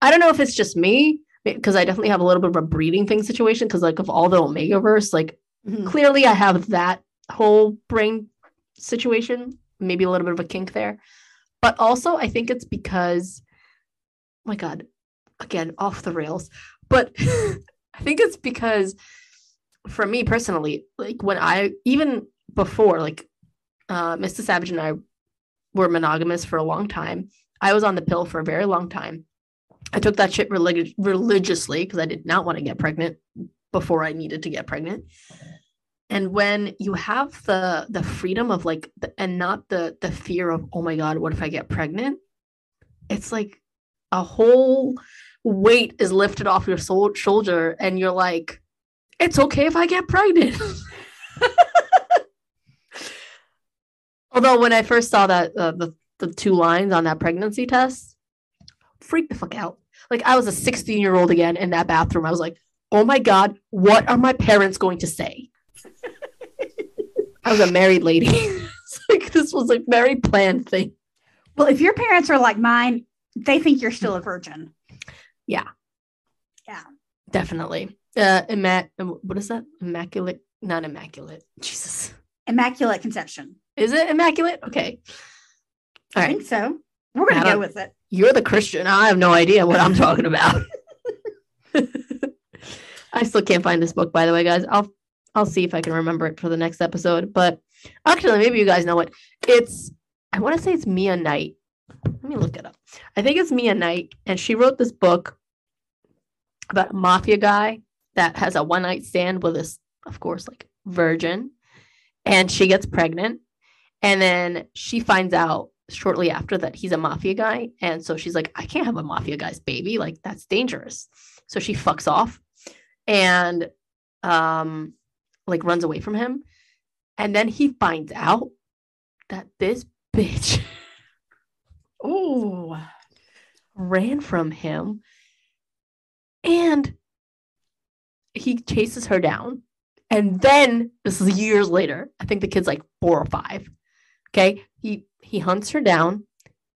I don't know if it's just me because I definitely have a little bit of a breeding thing situation because like of all the omegaverse, like mm-hmm. clearly I have that whole brain situation, maybe a little bit of a kink there. But also I think it's because oh my god, again, off the rails. But I think it's because for me personally, like when I even before like uh Mr. Savage and I were monogamous for a long time I was on the pill for a very long time. I took that shit relig- religiously because I did not want to get pregnant before I needed to get pregnant. And when you have the the freedom of like the, and not the the fear of oh my god what if I get pregnant, it's like a whole weight is lifted off your soul, shoulder and you're like it's okay if I get pregnant. Although when I first saw that uh, the the two lines on that pregnancy test, freaked the fuck out. Like I was a 16 year old again in that bathroom. I was like, oh my God, what are my parents going to say? I was a married lady. like this was a very planned thing. Well, if your parents are like mine, they think you're still a virgin. Yeah. Yeah. Definitely. Uh imma- what is that? Immaculate, not immaculate. Jesus. Immaculate conception. Is it immaculate? Okay. All I right. think so. We're going to go with it. You're the Christian. I have no idea what I'm talking about. I still can't find this book, by the way, guys. I'll I'll see if I can remember it for the next episode. But actually, maybe you guys know it. It's I want to say it's Mia Knight. Let me look it up. I think it's Mia Knight, and she wrote this book about a mafia guy that has a one night stand with this, of course, like virgin, and she gets pregnant, and then she finds out shortly after that he's a mafia guy. And so she's like, I can't have a mafia guy's baby. Like, that's dangerous. So she fucks off and um like runs away from him. And then he finds out that this bitch oh ran from him and he chases her down. And then this is years later. I think the kid's like four or five. Okay. He he hunts her down,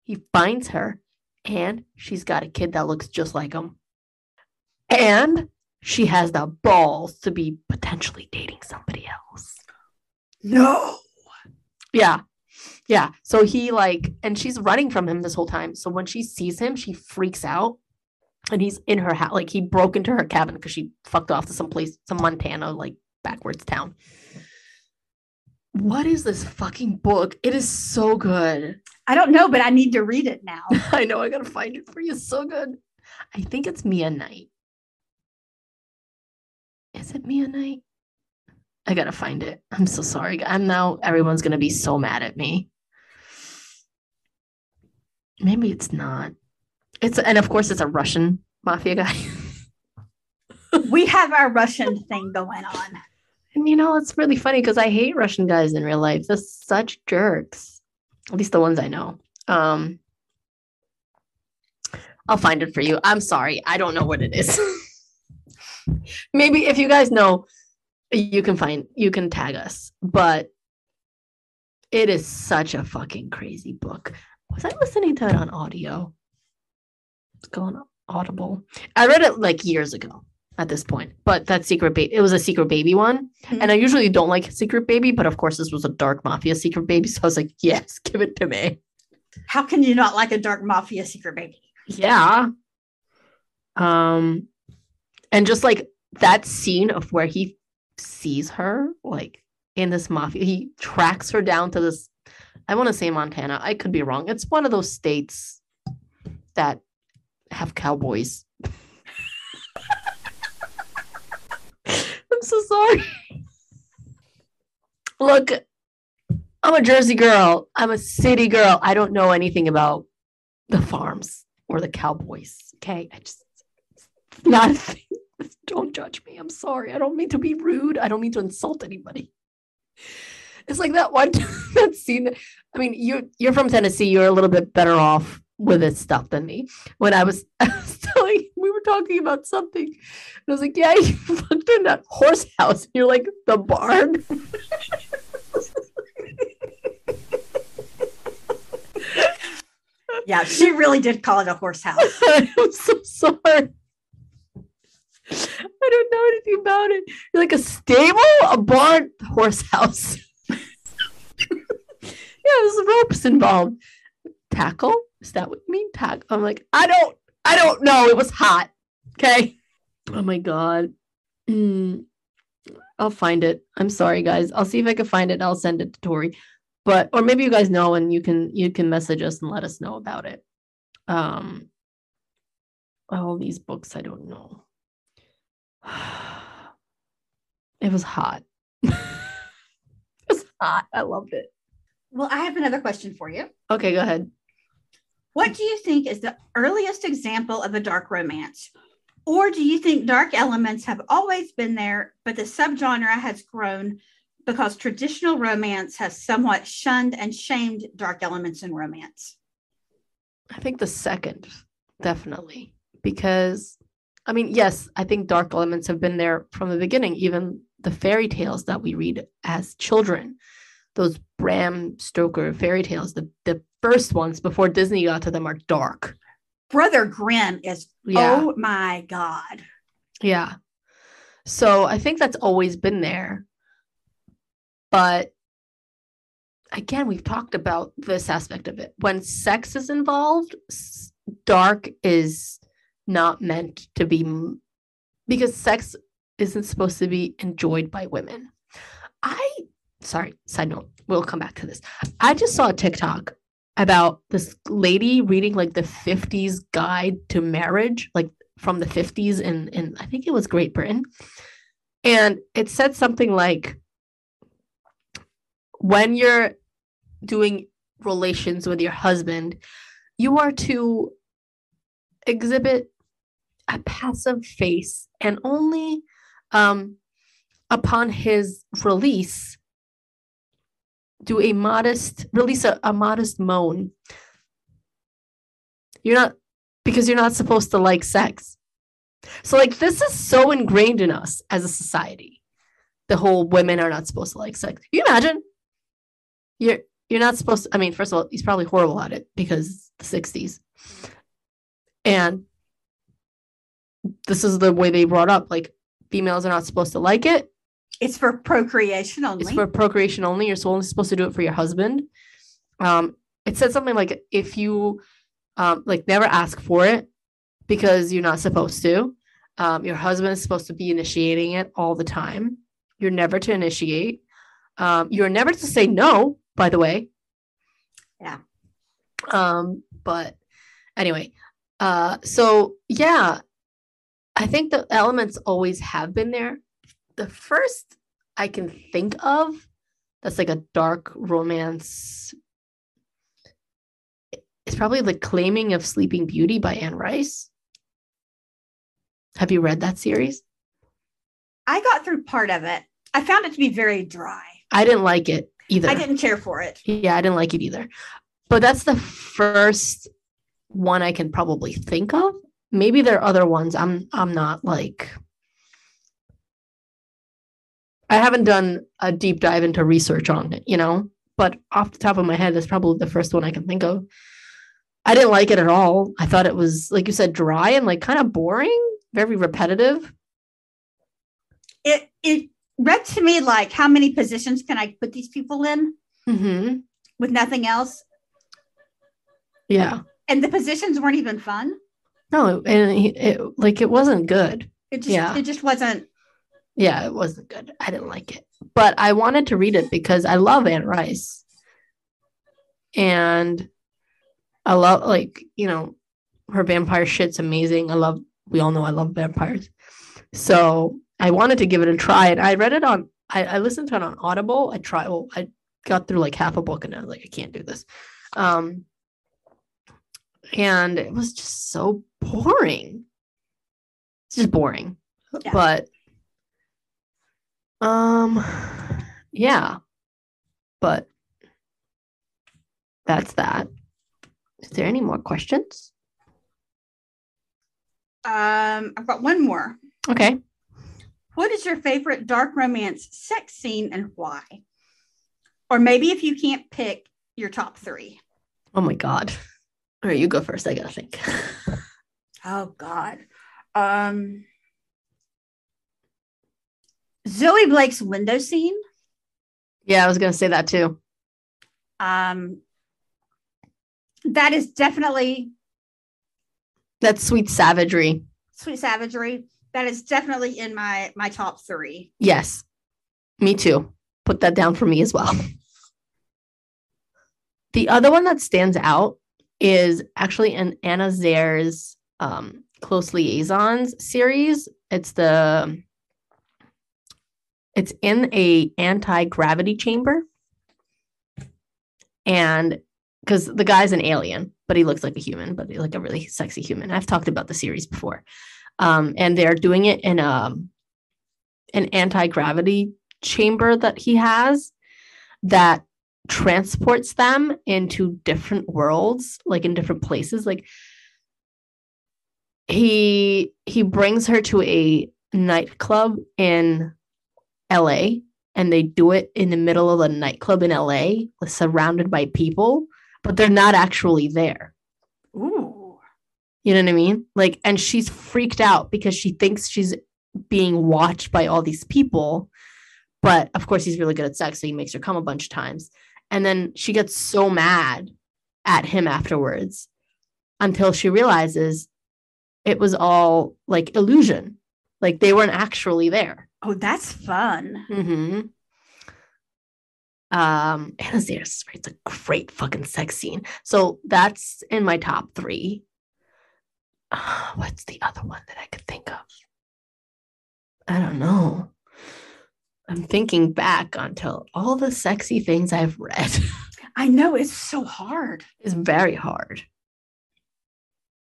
he finds her, and she's got a kid that looks just like him. And she has the balls to be potentially dating somebody else. No. Yeah. Yeah. So he like, and she's running from him this whole time. So when she sees him, she freaks out. And he's in her house. Like he broke into her cabin because she fucked off to some place, some Montana, like backwards town what is this fucking book? It is so good. I don't know, but I need to read it now. I know. I gotta find it for you. It's so good. I think it's Mia Knight. Is it Mia Knight? I gotta find it. I'm so sorry. I'm now. Everyone's gonna be so mad at me. Maybe it's not. It's and of course it's a Russian mafia guy. we have our Russian thing going on. And you know, it's really funny because I hate Russian guys in real life. They're such jerks. At least the ones I know. Um I'll find it for you. I'm sorry. I don't know what it is. Maybe if you guys know, you can find you can tag us. But it is such a fucking crazy book. Was I listening to it on audio? It's going audible. I read it like years ago at this point. But that secret baby, it was a secret baby one. Mm-hmm. And I usually don't like secret baby, but of course this was a dark mafia secret baby. So I was like, yes, give it to me. How can you not like a dark mafia secret baby? Yeah. Um, and just like that scene of where he sees her, like in this mafia, he tracks her down to this. I want to say Montana. I could be wrong. It's one of those states that have cowboys. I'm so sorry. Look, I'm a Jersey girl. I'm a city girl. I don't know anything about the farms or the cowboys. Okay. I just not a thing. Don't judge me. I'm sorry. I don't mean to be rude. I don't mean to insult anybody. It's like that one that scene. I mean, you you're from Tennessee. You're a little bit better off with this stuff than me. When I was, I was telling, we were talking about something. And I was like, "Yeah, you fucked in that horse house." And you're like, "The barn." Yeah, she really did call it a horse house. I'm so sorry. I don't know anything about it. You're like a stable, a barn, horse house. yeah, there's ropes involved. Tackle? Is that what you mean? Tackle? I'm like, I don't, I don't know. It was hot. Okay. Oh my god. Mm. I'll find it. I'm sorry, guys. I'll see if I can find it. I'll send it to Tori. But or maybe you guys know and you can you can message us and let us know about it. Um all these books I don't know. It was hot. it was hot. I loved it. Well, I have another question for you. Okay, go ahead. What do you think is the earliest example of a dark romance? Or do you think dark elements have always been there, but the subgenre has grown because traditional romance has somewhat shunned and shamed dark elements in romance? I think the second, definitely. Because I mean, yes, I think dark elements have been there from the beginning, even the fairy tales that we read as children, those Bram Stoker fairy tales, the, the first ones before Disney got to them are dark. Brother Grimm is, Yeah. oh my God. Yeah. So I think that's always been there. But again, we've talked about this aspect of it. When sex is involved, dark is not meant to be because sex isn't supposed to be enjoyed by women. I, sorry, side note, we'll come back to this. I just saw a TikTok about this lady reading like the 50s guide to marriage, like from the 50s in, in I think it was Great Britain. And it said something like when you're doing relations with your husband, you are to exhibit a passive face and only um, upon his release do a modest release a, a modest moan. You're not because you're not supposed to like sex. So like this is so ingrained in us as a society the whole women are not supposed to like sex. Can you imagine? You're you're not supposed to i mean first of all he's probably horrible at it because the 60s and this is the way they brought up like females are not supposed to like it It's for procreation only. it's for procreation only. You're only supposed to do it for your husband. Um, it said something like if you um, like never ask for it because you're not supposed to. Um, your husband is supposed to be initiating it all the time. You're never to initiate. Um, you're never to say no, by the way. Yeah. Um, but anyway, uh, so yeah, I think the elements always have been there. The first I can think of that's like a dark romance is probably The Claiming of Sleeping Beauty by Anne Rice. Have you read that series? I got through part of it. I found it to be very dry. I didn't like it either. I didn't care for it. Yeah, I didn't like it either. But that's the first one I can probably think of. Maybe there are other ones. I'm I'm not like I haven't done a deep dive into research on it, you know, but off the top of my head, that's probably the first one I can think of. I didn't like it at all. I thought it was, like you said, dry and like kind of boring, very repetitive. It it read to me like how many positions can I put these people in hmm with nothing else? Yeah. And the positions weren't even fun. No, and he, it, like it wasn't good. It just Yeah. it just wasn't Yeah, it wasn't good. I didn't like it, but I wanted to read it because I love Anne Rice, and I love like you know her vampire shit's amazing. I love. We all know I love vampires, so I wanted to give it a try. And I read it on. I, I listened to it on Audible. I tried. Well, I got through like half a book, and I was like, I can't do this. Um, and it was just so boring. It's just boring, Yeah. but um, yeah, but that's that. Is there any more questions? um I've got one more. Okay. What is your favorite dark romance sex scene and why? Or maybe if you can't pick your top three. Oh my god. All right, you go first. I gotta think. Oh God. Um Zoe Blake's window scene. yeah, I was gonna say that too. Um that is definitely That's sweet savagery. sweet savagery. That is definitely in my my top three. Yes, me too. Put that down for me as well. The other one that stands out is actually in Anna Zaires' um, Close Liaisons series. It's the it's in a anti-gravity chamber. And because the guy's an alien, but he looks like a human, but like a really sexy human. I've talked about the series before. Um, and they're doing it in a an anti-gravity chamber that he has that transports them into different worlds like in different places like he he brings her to a nightclub in LA and they do it in the middle of a nightclub in LA surrounded by people but they're not actually there Ooh. you know what I mean? Like, and she's freaked out because she thinks she's being watched by all these people. But of course, he's really good at sex, so he makes her come a bunch of times. And then she gets so mad at him afterwards until she realizes it was all like illusion. Like they weren't actually there. Oh, that's fun. Mm-hmm. Um, Zaires it's a great fucking sex scene. So that's in my top three. Uh, what's the other one that I could think of? I don't know. I'm thinking back onto all the sexy things I've read. I know it's so hard. it's very hard.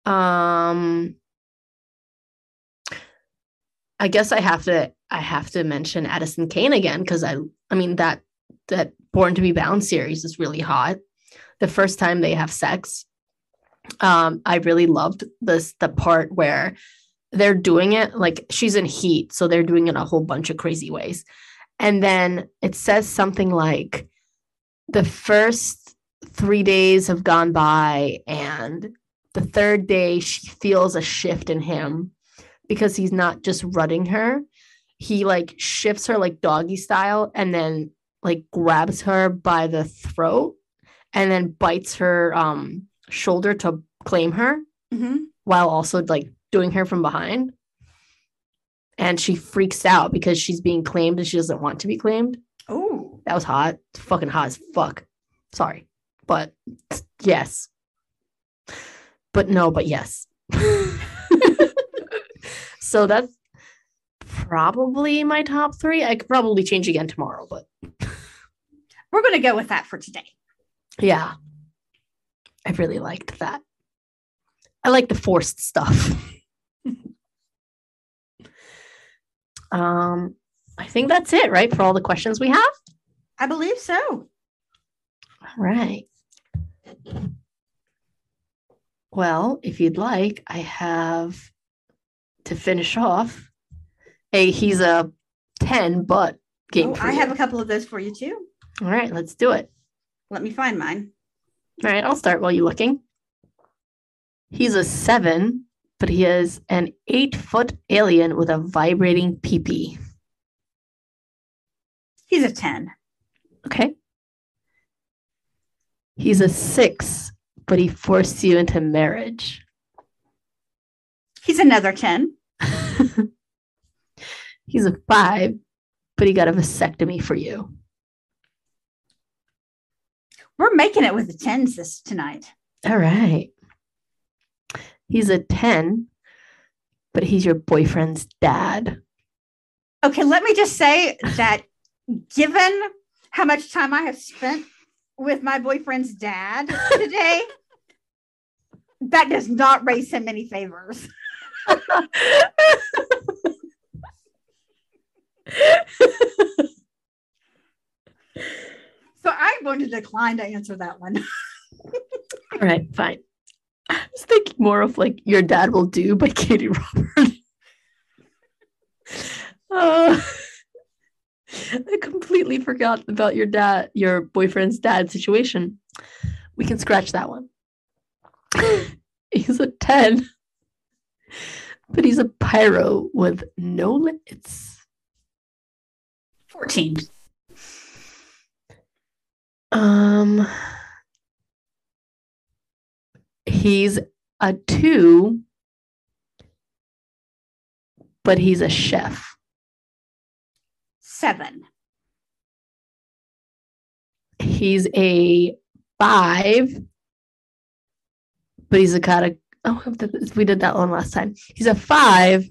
Um I guess I have to I have to mention Addison Cain again because I I mean that that Born to Be Bound series is really hot. The first time they have sex, um, I really loved this the part where they're doing it like she's in heat, so they're doing it a whole bunch of crazy ways. And then it says something like the first three days have gone by, and the third day she feels a shift in him because he's not just rutting her. He like shifts her like doggy style and then like grabs her by the throat and then bites her um shoulder to claim her Mhm. while also like doing her from behind. And she freaks out because she's being claimed and she doesn't want to be claimed. Oh, That was hot. It's fucking hot as fuck. Sorry. But yes. But no, but yes. so that's probably my top three. I could probably change again tomorrow, but we're going to go with that for today. yeah. I really liked that. I like the forced stuff. um, I think that's it, right? For all the questions we have. I believe so. All right. Well, if you'd like, I have to finish off a he's a 10 but game. Oh, I you. have a couple of those for you too. All right, let's do it. Let me find mine. All right, I'll start while you're looking. He's a seven, but he is an eight foot alien with a vibrating peepee. He's a 10. Okay. He's a six, but he forced you into marriage. He's another 10. He's a five, but he got a vasectomy for you. We're making it with the 10s this tonight. All right. He's a 10, but he's your boyfriend's dad. Okay, let me just say that given how much time I have spent with my boyfriend's dad today, that does not raise him any favors. So I'm going to decline to answer that one. All right, fine. I was thinking more of like Your Dad Will Do by Katee Robert. uh, I completely forgot about your dad, your boyfriend's dad situation. We can scratch that one. he's a 10, but he's a pyro with no limits. 14. Um, he's a two, but he's a chef. Seven. He's a five, but he's a kind of oh we did that one last time. He's a five,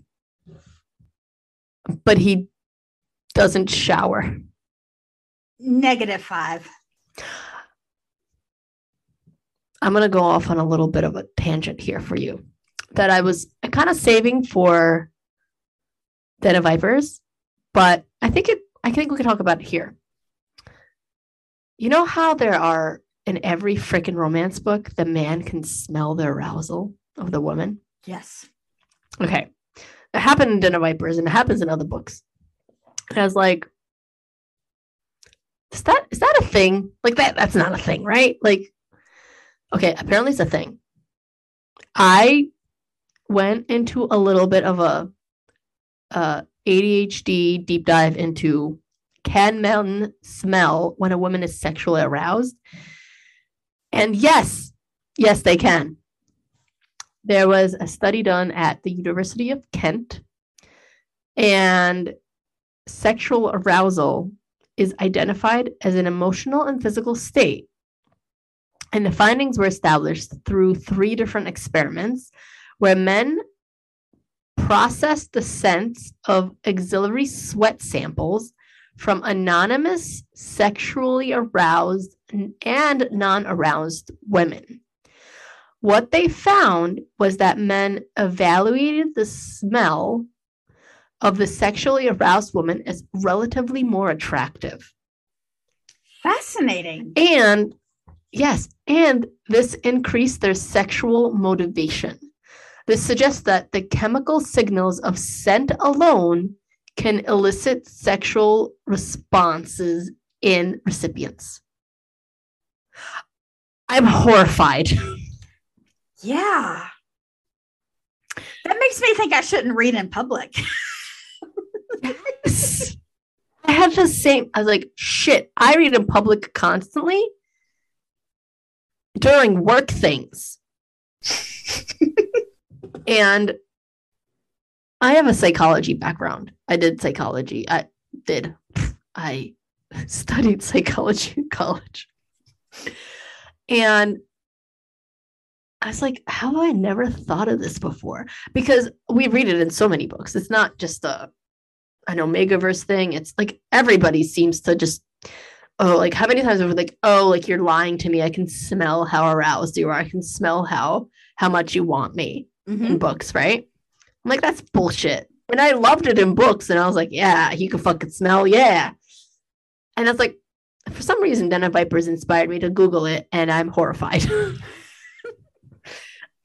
but he doesn't shower. Negative five. I'm going to go off on a little bit of a tangent here for you that I was kind of saving for Den of Vipers, but I think it I think we can talk about it here. You know how there are in every freaking romance book the man can smell the arousal of the woman? Yes. Okay. It happened in of Vipers and it happens in other books. And I was like, is that is that a thing? Like that that's not a thing, right? Like okay, apparently it's a thing. I went into a little bit of a uh, ADHD deep dive into can men smell when a woman is sexually aroused? And yes, yes, they can. There was a study done at the University of Kent, and sexual arousal is identified as an emotional and physical state. And the findings were established through three different experiments where men processed the sense of auxiliary sweat samples from anonymous sexually aroused and non aroused women. What they found was that men evaluated the smell of the sexually aroused woman as relatively more attractive. Fascinating. And yes, and this increased their sexual motivation. This suggests that the chemical signals of scent alone can elicit sexual responses in recipients. I'm horrified. Yeah. That makes me think I shouldn't read in public. I had the same. I was like, shit, I read in public constantly during work things. and I have a psychology background. I did psychology. I did. I studied psychology in college. And I was like, how have I never thought of this before? Because we read it in so many books. It's not just a an Omegaverse thing. It's like everybody seems to just oh, like how many times have we like, oh, like you're lying to me. I can smell how aroused you are. I can smell how how much you want me Mhm. in books, right? I'm like, that's bullshit. And I loved it in books, and I was like, yeah, you can fucking smell, yeah. And that's like, for some reason, Den of Vipers inspired me to Google it, and I'm horrified.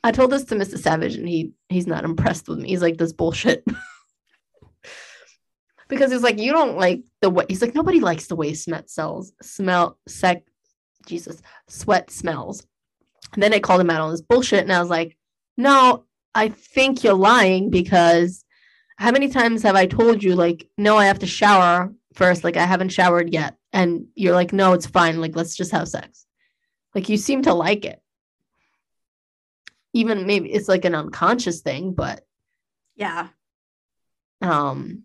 I told this to Mr. Savage, and he he's not impressed with me. He's like, this bullshit. because he's like, you don't like the way he's like, nobody likes the way sweat cells smell sec Jesus sweat smells. And then I called him out on this bullshit, and I was like, no, I think you're lying because how many times have I told you, like, no, I have to shower first? Like, I haven't showered yet. And you're like, no, it's fine. Like, let's just have sex. Like, you seem to like it. Even maybe it's like an unconscious thing, but Yeah. Um,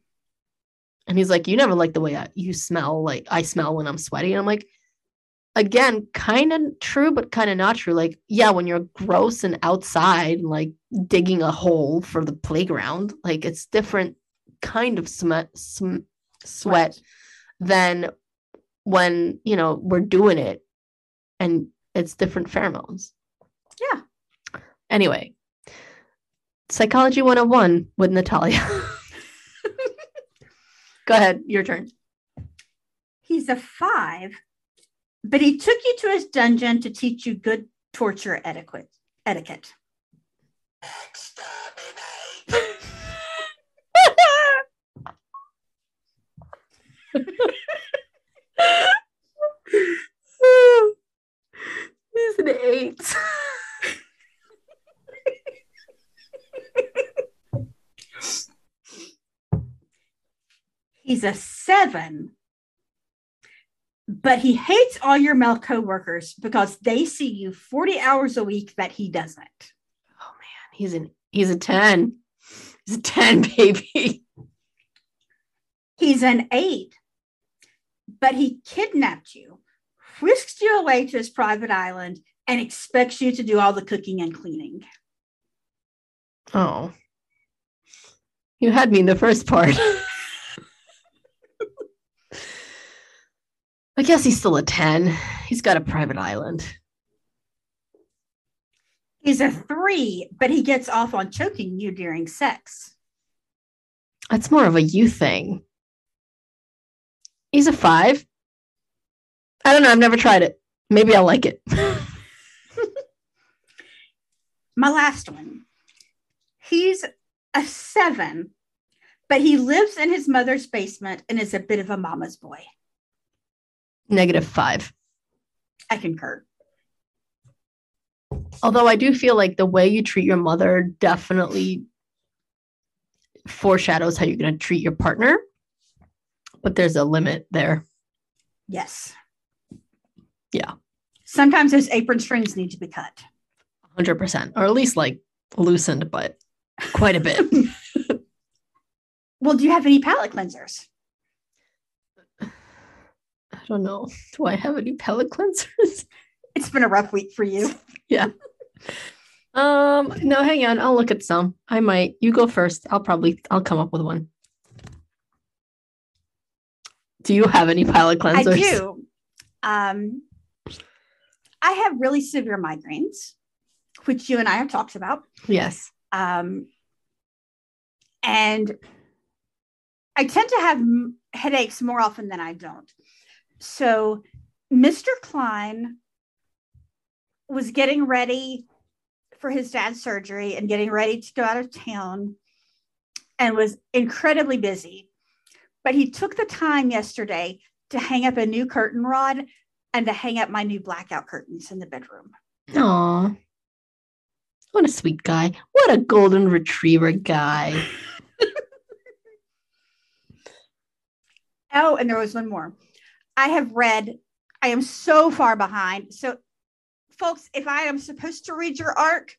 and he's like, "You never like the way I, you smell. Like I smell when I'm sweaty." And I'm like, again, kind of true, but kind of not true. Like, yeah, when you're gross and outside, like digging a hole for the playground, like it's different kind of sm- sm- sweat than when you know we're doing it, and it's different pheromones. Anyway, psychology 101 with Natalia. Go ahead, your turn. He's a five, but he took you to his dungeon to teach you good torture etiquette. Etiquette. He's an eight. He's a seven, but he hates all your male coworkers because they see you 40 hours a week that he doesn't. Oh man, he's an he's a 10. He's a 10, baby. He's an eight, but he kidnapped you, whisked you away to his private island, and expects you to do all the cooking and cleaning. Oh. You had me in the first part. I guess he's still a 10. He's got a private island. He's a three, but he gets off on choking you during sex. That's more of a you thing. He's a five. I don't know. I've never tried it. Maybe I'll like it. My last one. He's a seven, but he lives in his mother's basement and is a bit of a mama's boy. Negative five. I concur. Although I do feel like the way you treat your mother definitely foreshadows how you're going to treat your partner. But there's a limit there. Yes. Yeah. Sometimes those apron strings need to be cut. 100%, or at least like loosened, but quite a bit. Well, do you have any palate cleansers? I don't know. Do I have any pellet cleansers? It's been a rough week for you. yeah. Um, no, hang on. I'll look at some. I might. You go first. I'll probably I'll come up with one. Do you have any palate cleansers? I do. Um, I have really severe migraines, which you and I have talked about. Yes. Um, and I tend to have headaches more often than I don't. So, Mr. Klein was getting ready for his dad's surgery and getting ready to go out of town and was incredibly busy. But he took the time yesterday to hang up a new curtain rod and to hang up my new blackout curtains in the bedroom. Aw. What a sweet guy. What a golden retriever guy. Oh, and there was one more. I have read, I am so far behind. So, folks, if I am supposed to read your arc,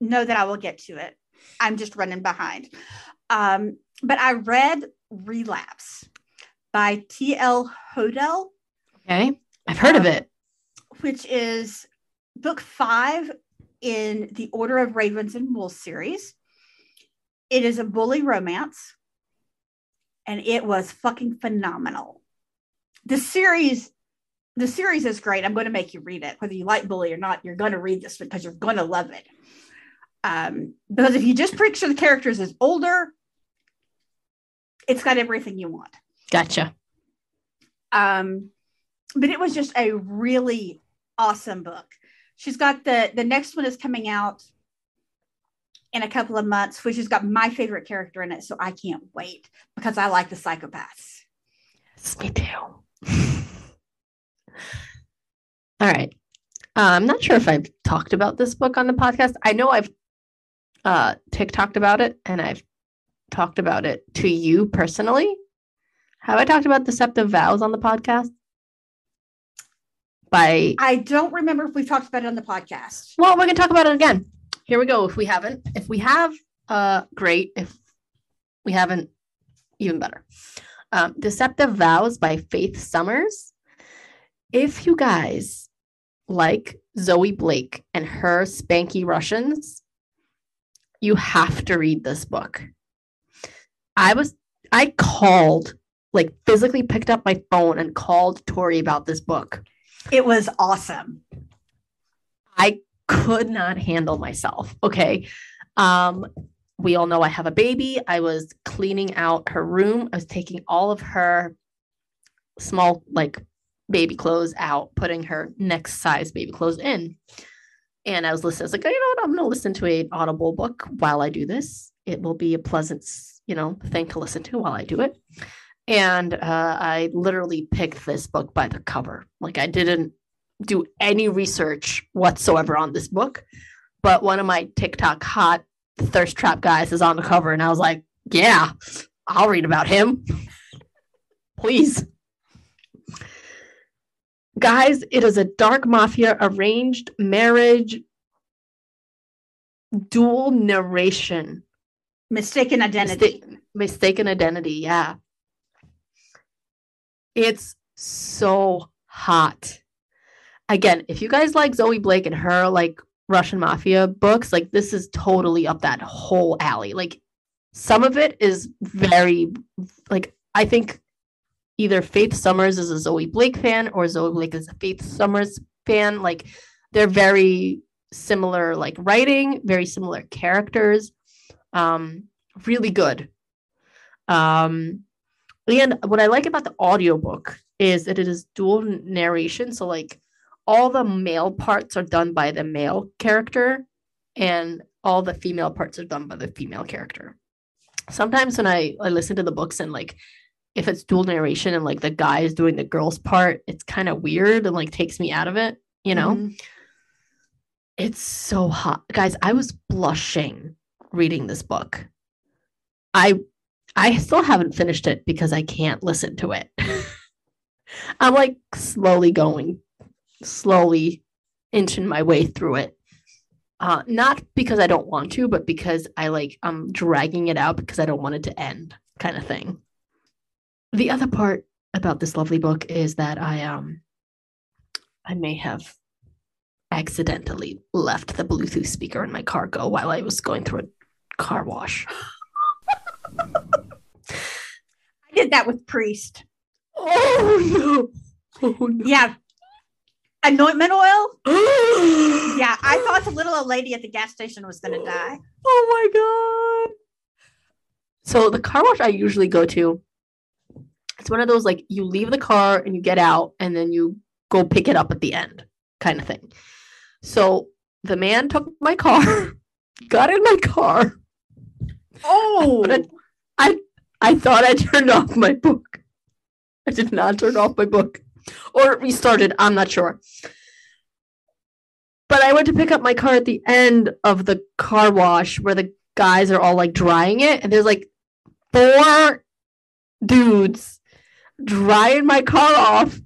know that I will get to it. I'm just running behind. Um, but I read Relapse by T.L. Hodel, Okay. I've heard of Um, it. which is book five in the Order of Ravens and Wolves series. It is a bully romance, and it was fucking phenomenal. The series, the series is great. I'm going to make you read it, whether you like bully or not. You're going to read this because you're going to love it. Um, because if you just picture the characters as older, it's got everything you want. Gotcha. Um, but it was just a really awesome book. She's got the the next one is coming out in a couple of months, which has got my favorite character in it. So I can't wait because I like the psychopaths. Yes, me too. All right. Uh, I'm not sure if I've talked about this book on the podcast. I know I've uh TikToked about it and I've talked about it to you personally. Have I talked about Deceptive Vows on the podcast? By I don't remember if we've talked about it on the podcast. well, we're gonna talk about it again. Here we go. If we haven't, if we have, uh, great. If we haven't even better. Um, Deceptive Vows by Faith Summers. If you guys like Zoe Blake and her spanky Russians, you have to read this book. I was, I called, like physically picked up my phone and called Tori about this book. It was awesome. I could not handle myself. Okay. Um, we all know I have a baby. I was cleaning out her room. I was taking all of her small, like baby clothes out, putting her next size baby clothes in. And I was listening. I was like, you know what? I'm going to listen to an audible book while I do this. It will be a pleasant, you know, thing to listen to while I do it. And uh, I literally picked this book by the cover. Like I didn't do any research whatsoever on this book, but one of my TikTok hot thirst trap guys is on the cover, and I was like, yeah, I'll read about him. Please. Guys, it is a dark mafia arranged marriage dual narration. Mistaken identity. Mista- mistaken identity, yeah. It's so hot. Again, if you guys like Zoe Blake and her like Russian mafia books, like this is totally up that whole alley. Like some of it is very like I think either Faith Summers is a Zoe Blake fan or Zoe Blake is a Faith Summers fan. Like they're very similar like writing, very similar characters. Um really good. Um and what I like about the audiobook is that it is dual narration. So like all the male parts are done by the male character and all the female parts are done by the female character. Sometimes when I, I listen to the books and like if it's dual narration and like the guy is doing the girl's part, it's kind of weird and like takes me out of it, you know? Mm-hmm. It's so hot. Guys, I was blushing reading this book. I I still haven't finished it because I can't listen to it. I'm like slowly going, slowly inching my way through it. Uh, not because I don't want to, but because I like I'm dragging it out because I don't want it to end, kind of thing. The other part about this lovely book is that I um I may have accidentally left the Bluetooth speaker in my car go while I was going through a car wash. I did that with Priest. Oh no. Oh, no. Yeah. Anointment oil? yeah, I thought the little old lady at the gas station was going to die. Oh my God. So, the car wash I usually go to, it's one of those like you leave the car and you get out and then you go pick it up at the end kind of thing. So, the man took my car, got in my car. Oh, I I thought I turned off my book. I did not turn off my book. Or restarted, I'm not sure. But I went to pick up my car at the end of the car wash where the guys are all like drying it, and there's like four dudes drying my car off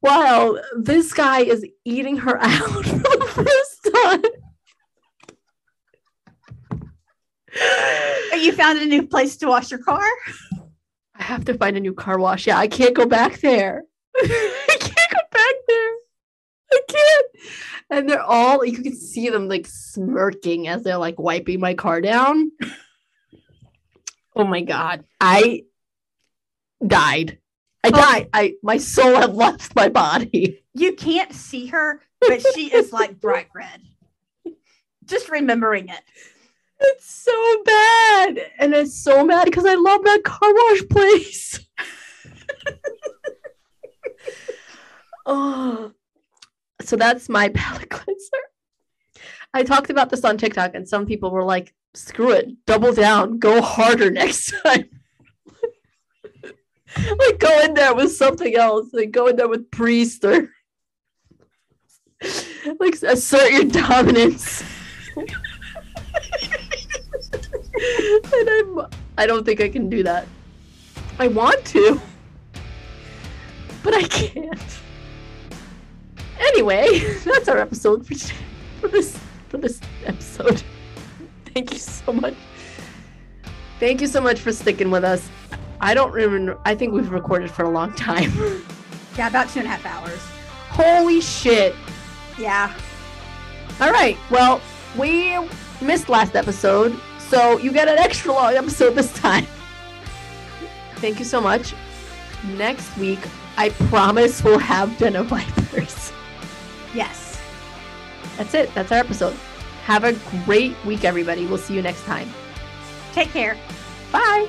while this guy is eating her out for the first time. you found a new place to wash your car? I have to find a new car wash. Yeah, I can't go back there. I can't go back there. I can't. And they're all you can see them like smirking as they're like wiping my car down. Oh my god. I died. I died. I my soul had left my body. You can't see her, but she is like bright red. Just remembering it. It's so bad. And it's so mad because I love that car wash place. oh, so that's my palate cleanser. I talked about this on TikTok, and some people were like, screw it, double down, go harder next time. like, go in there with something else, like, go in there with priest or like assert your dominance and I'm I don't think I can do that. I want to, but I can't. Anyway, that's our episode for, for this for this episode. Thank you so much Thank you so much for sticking with us. I don't remember. I think we've recorded for a long time. Yeah, about two and a half hours. Holy shit. Yeah. All right. Well, we missed last episode, so you get an extra long episode this time. Thank you so much. Next week, I promise we'll have Den of Vipers. Yes. That's it. That's our episode. Have a great week, everybody. We'll see you next time. Take care. Bye.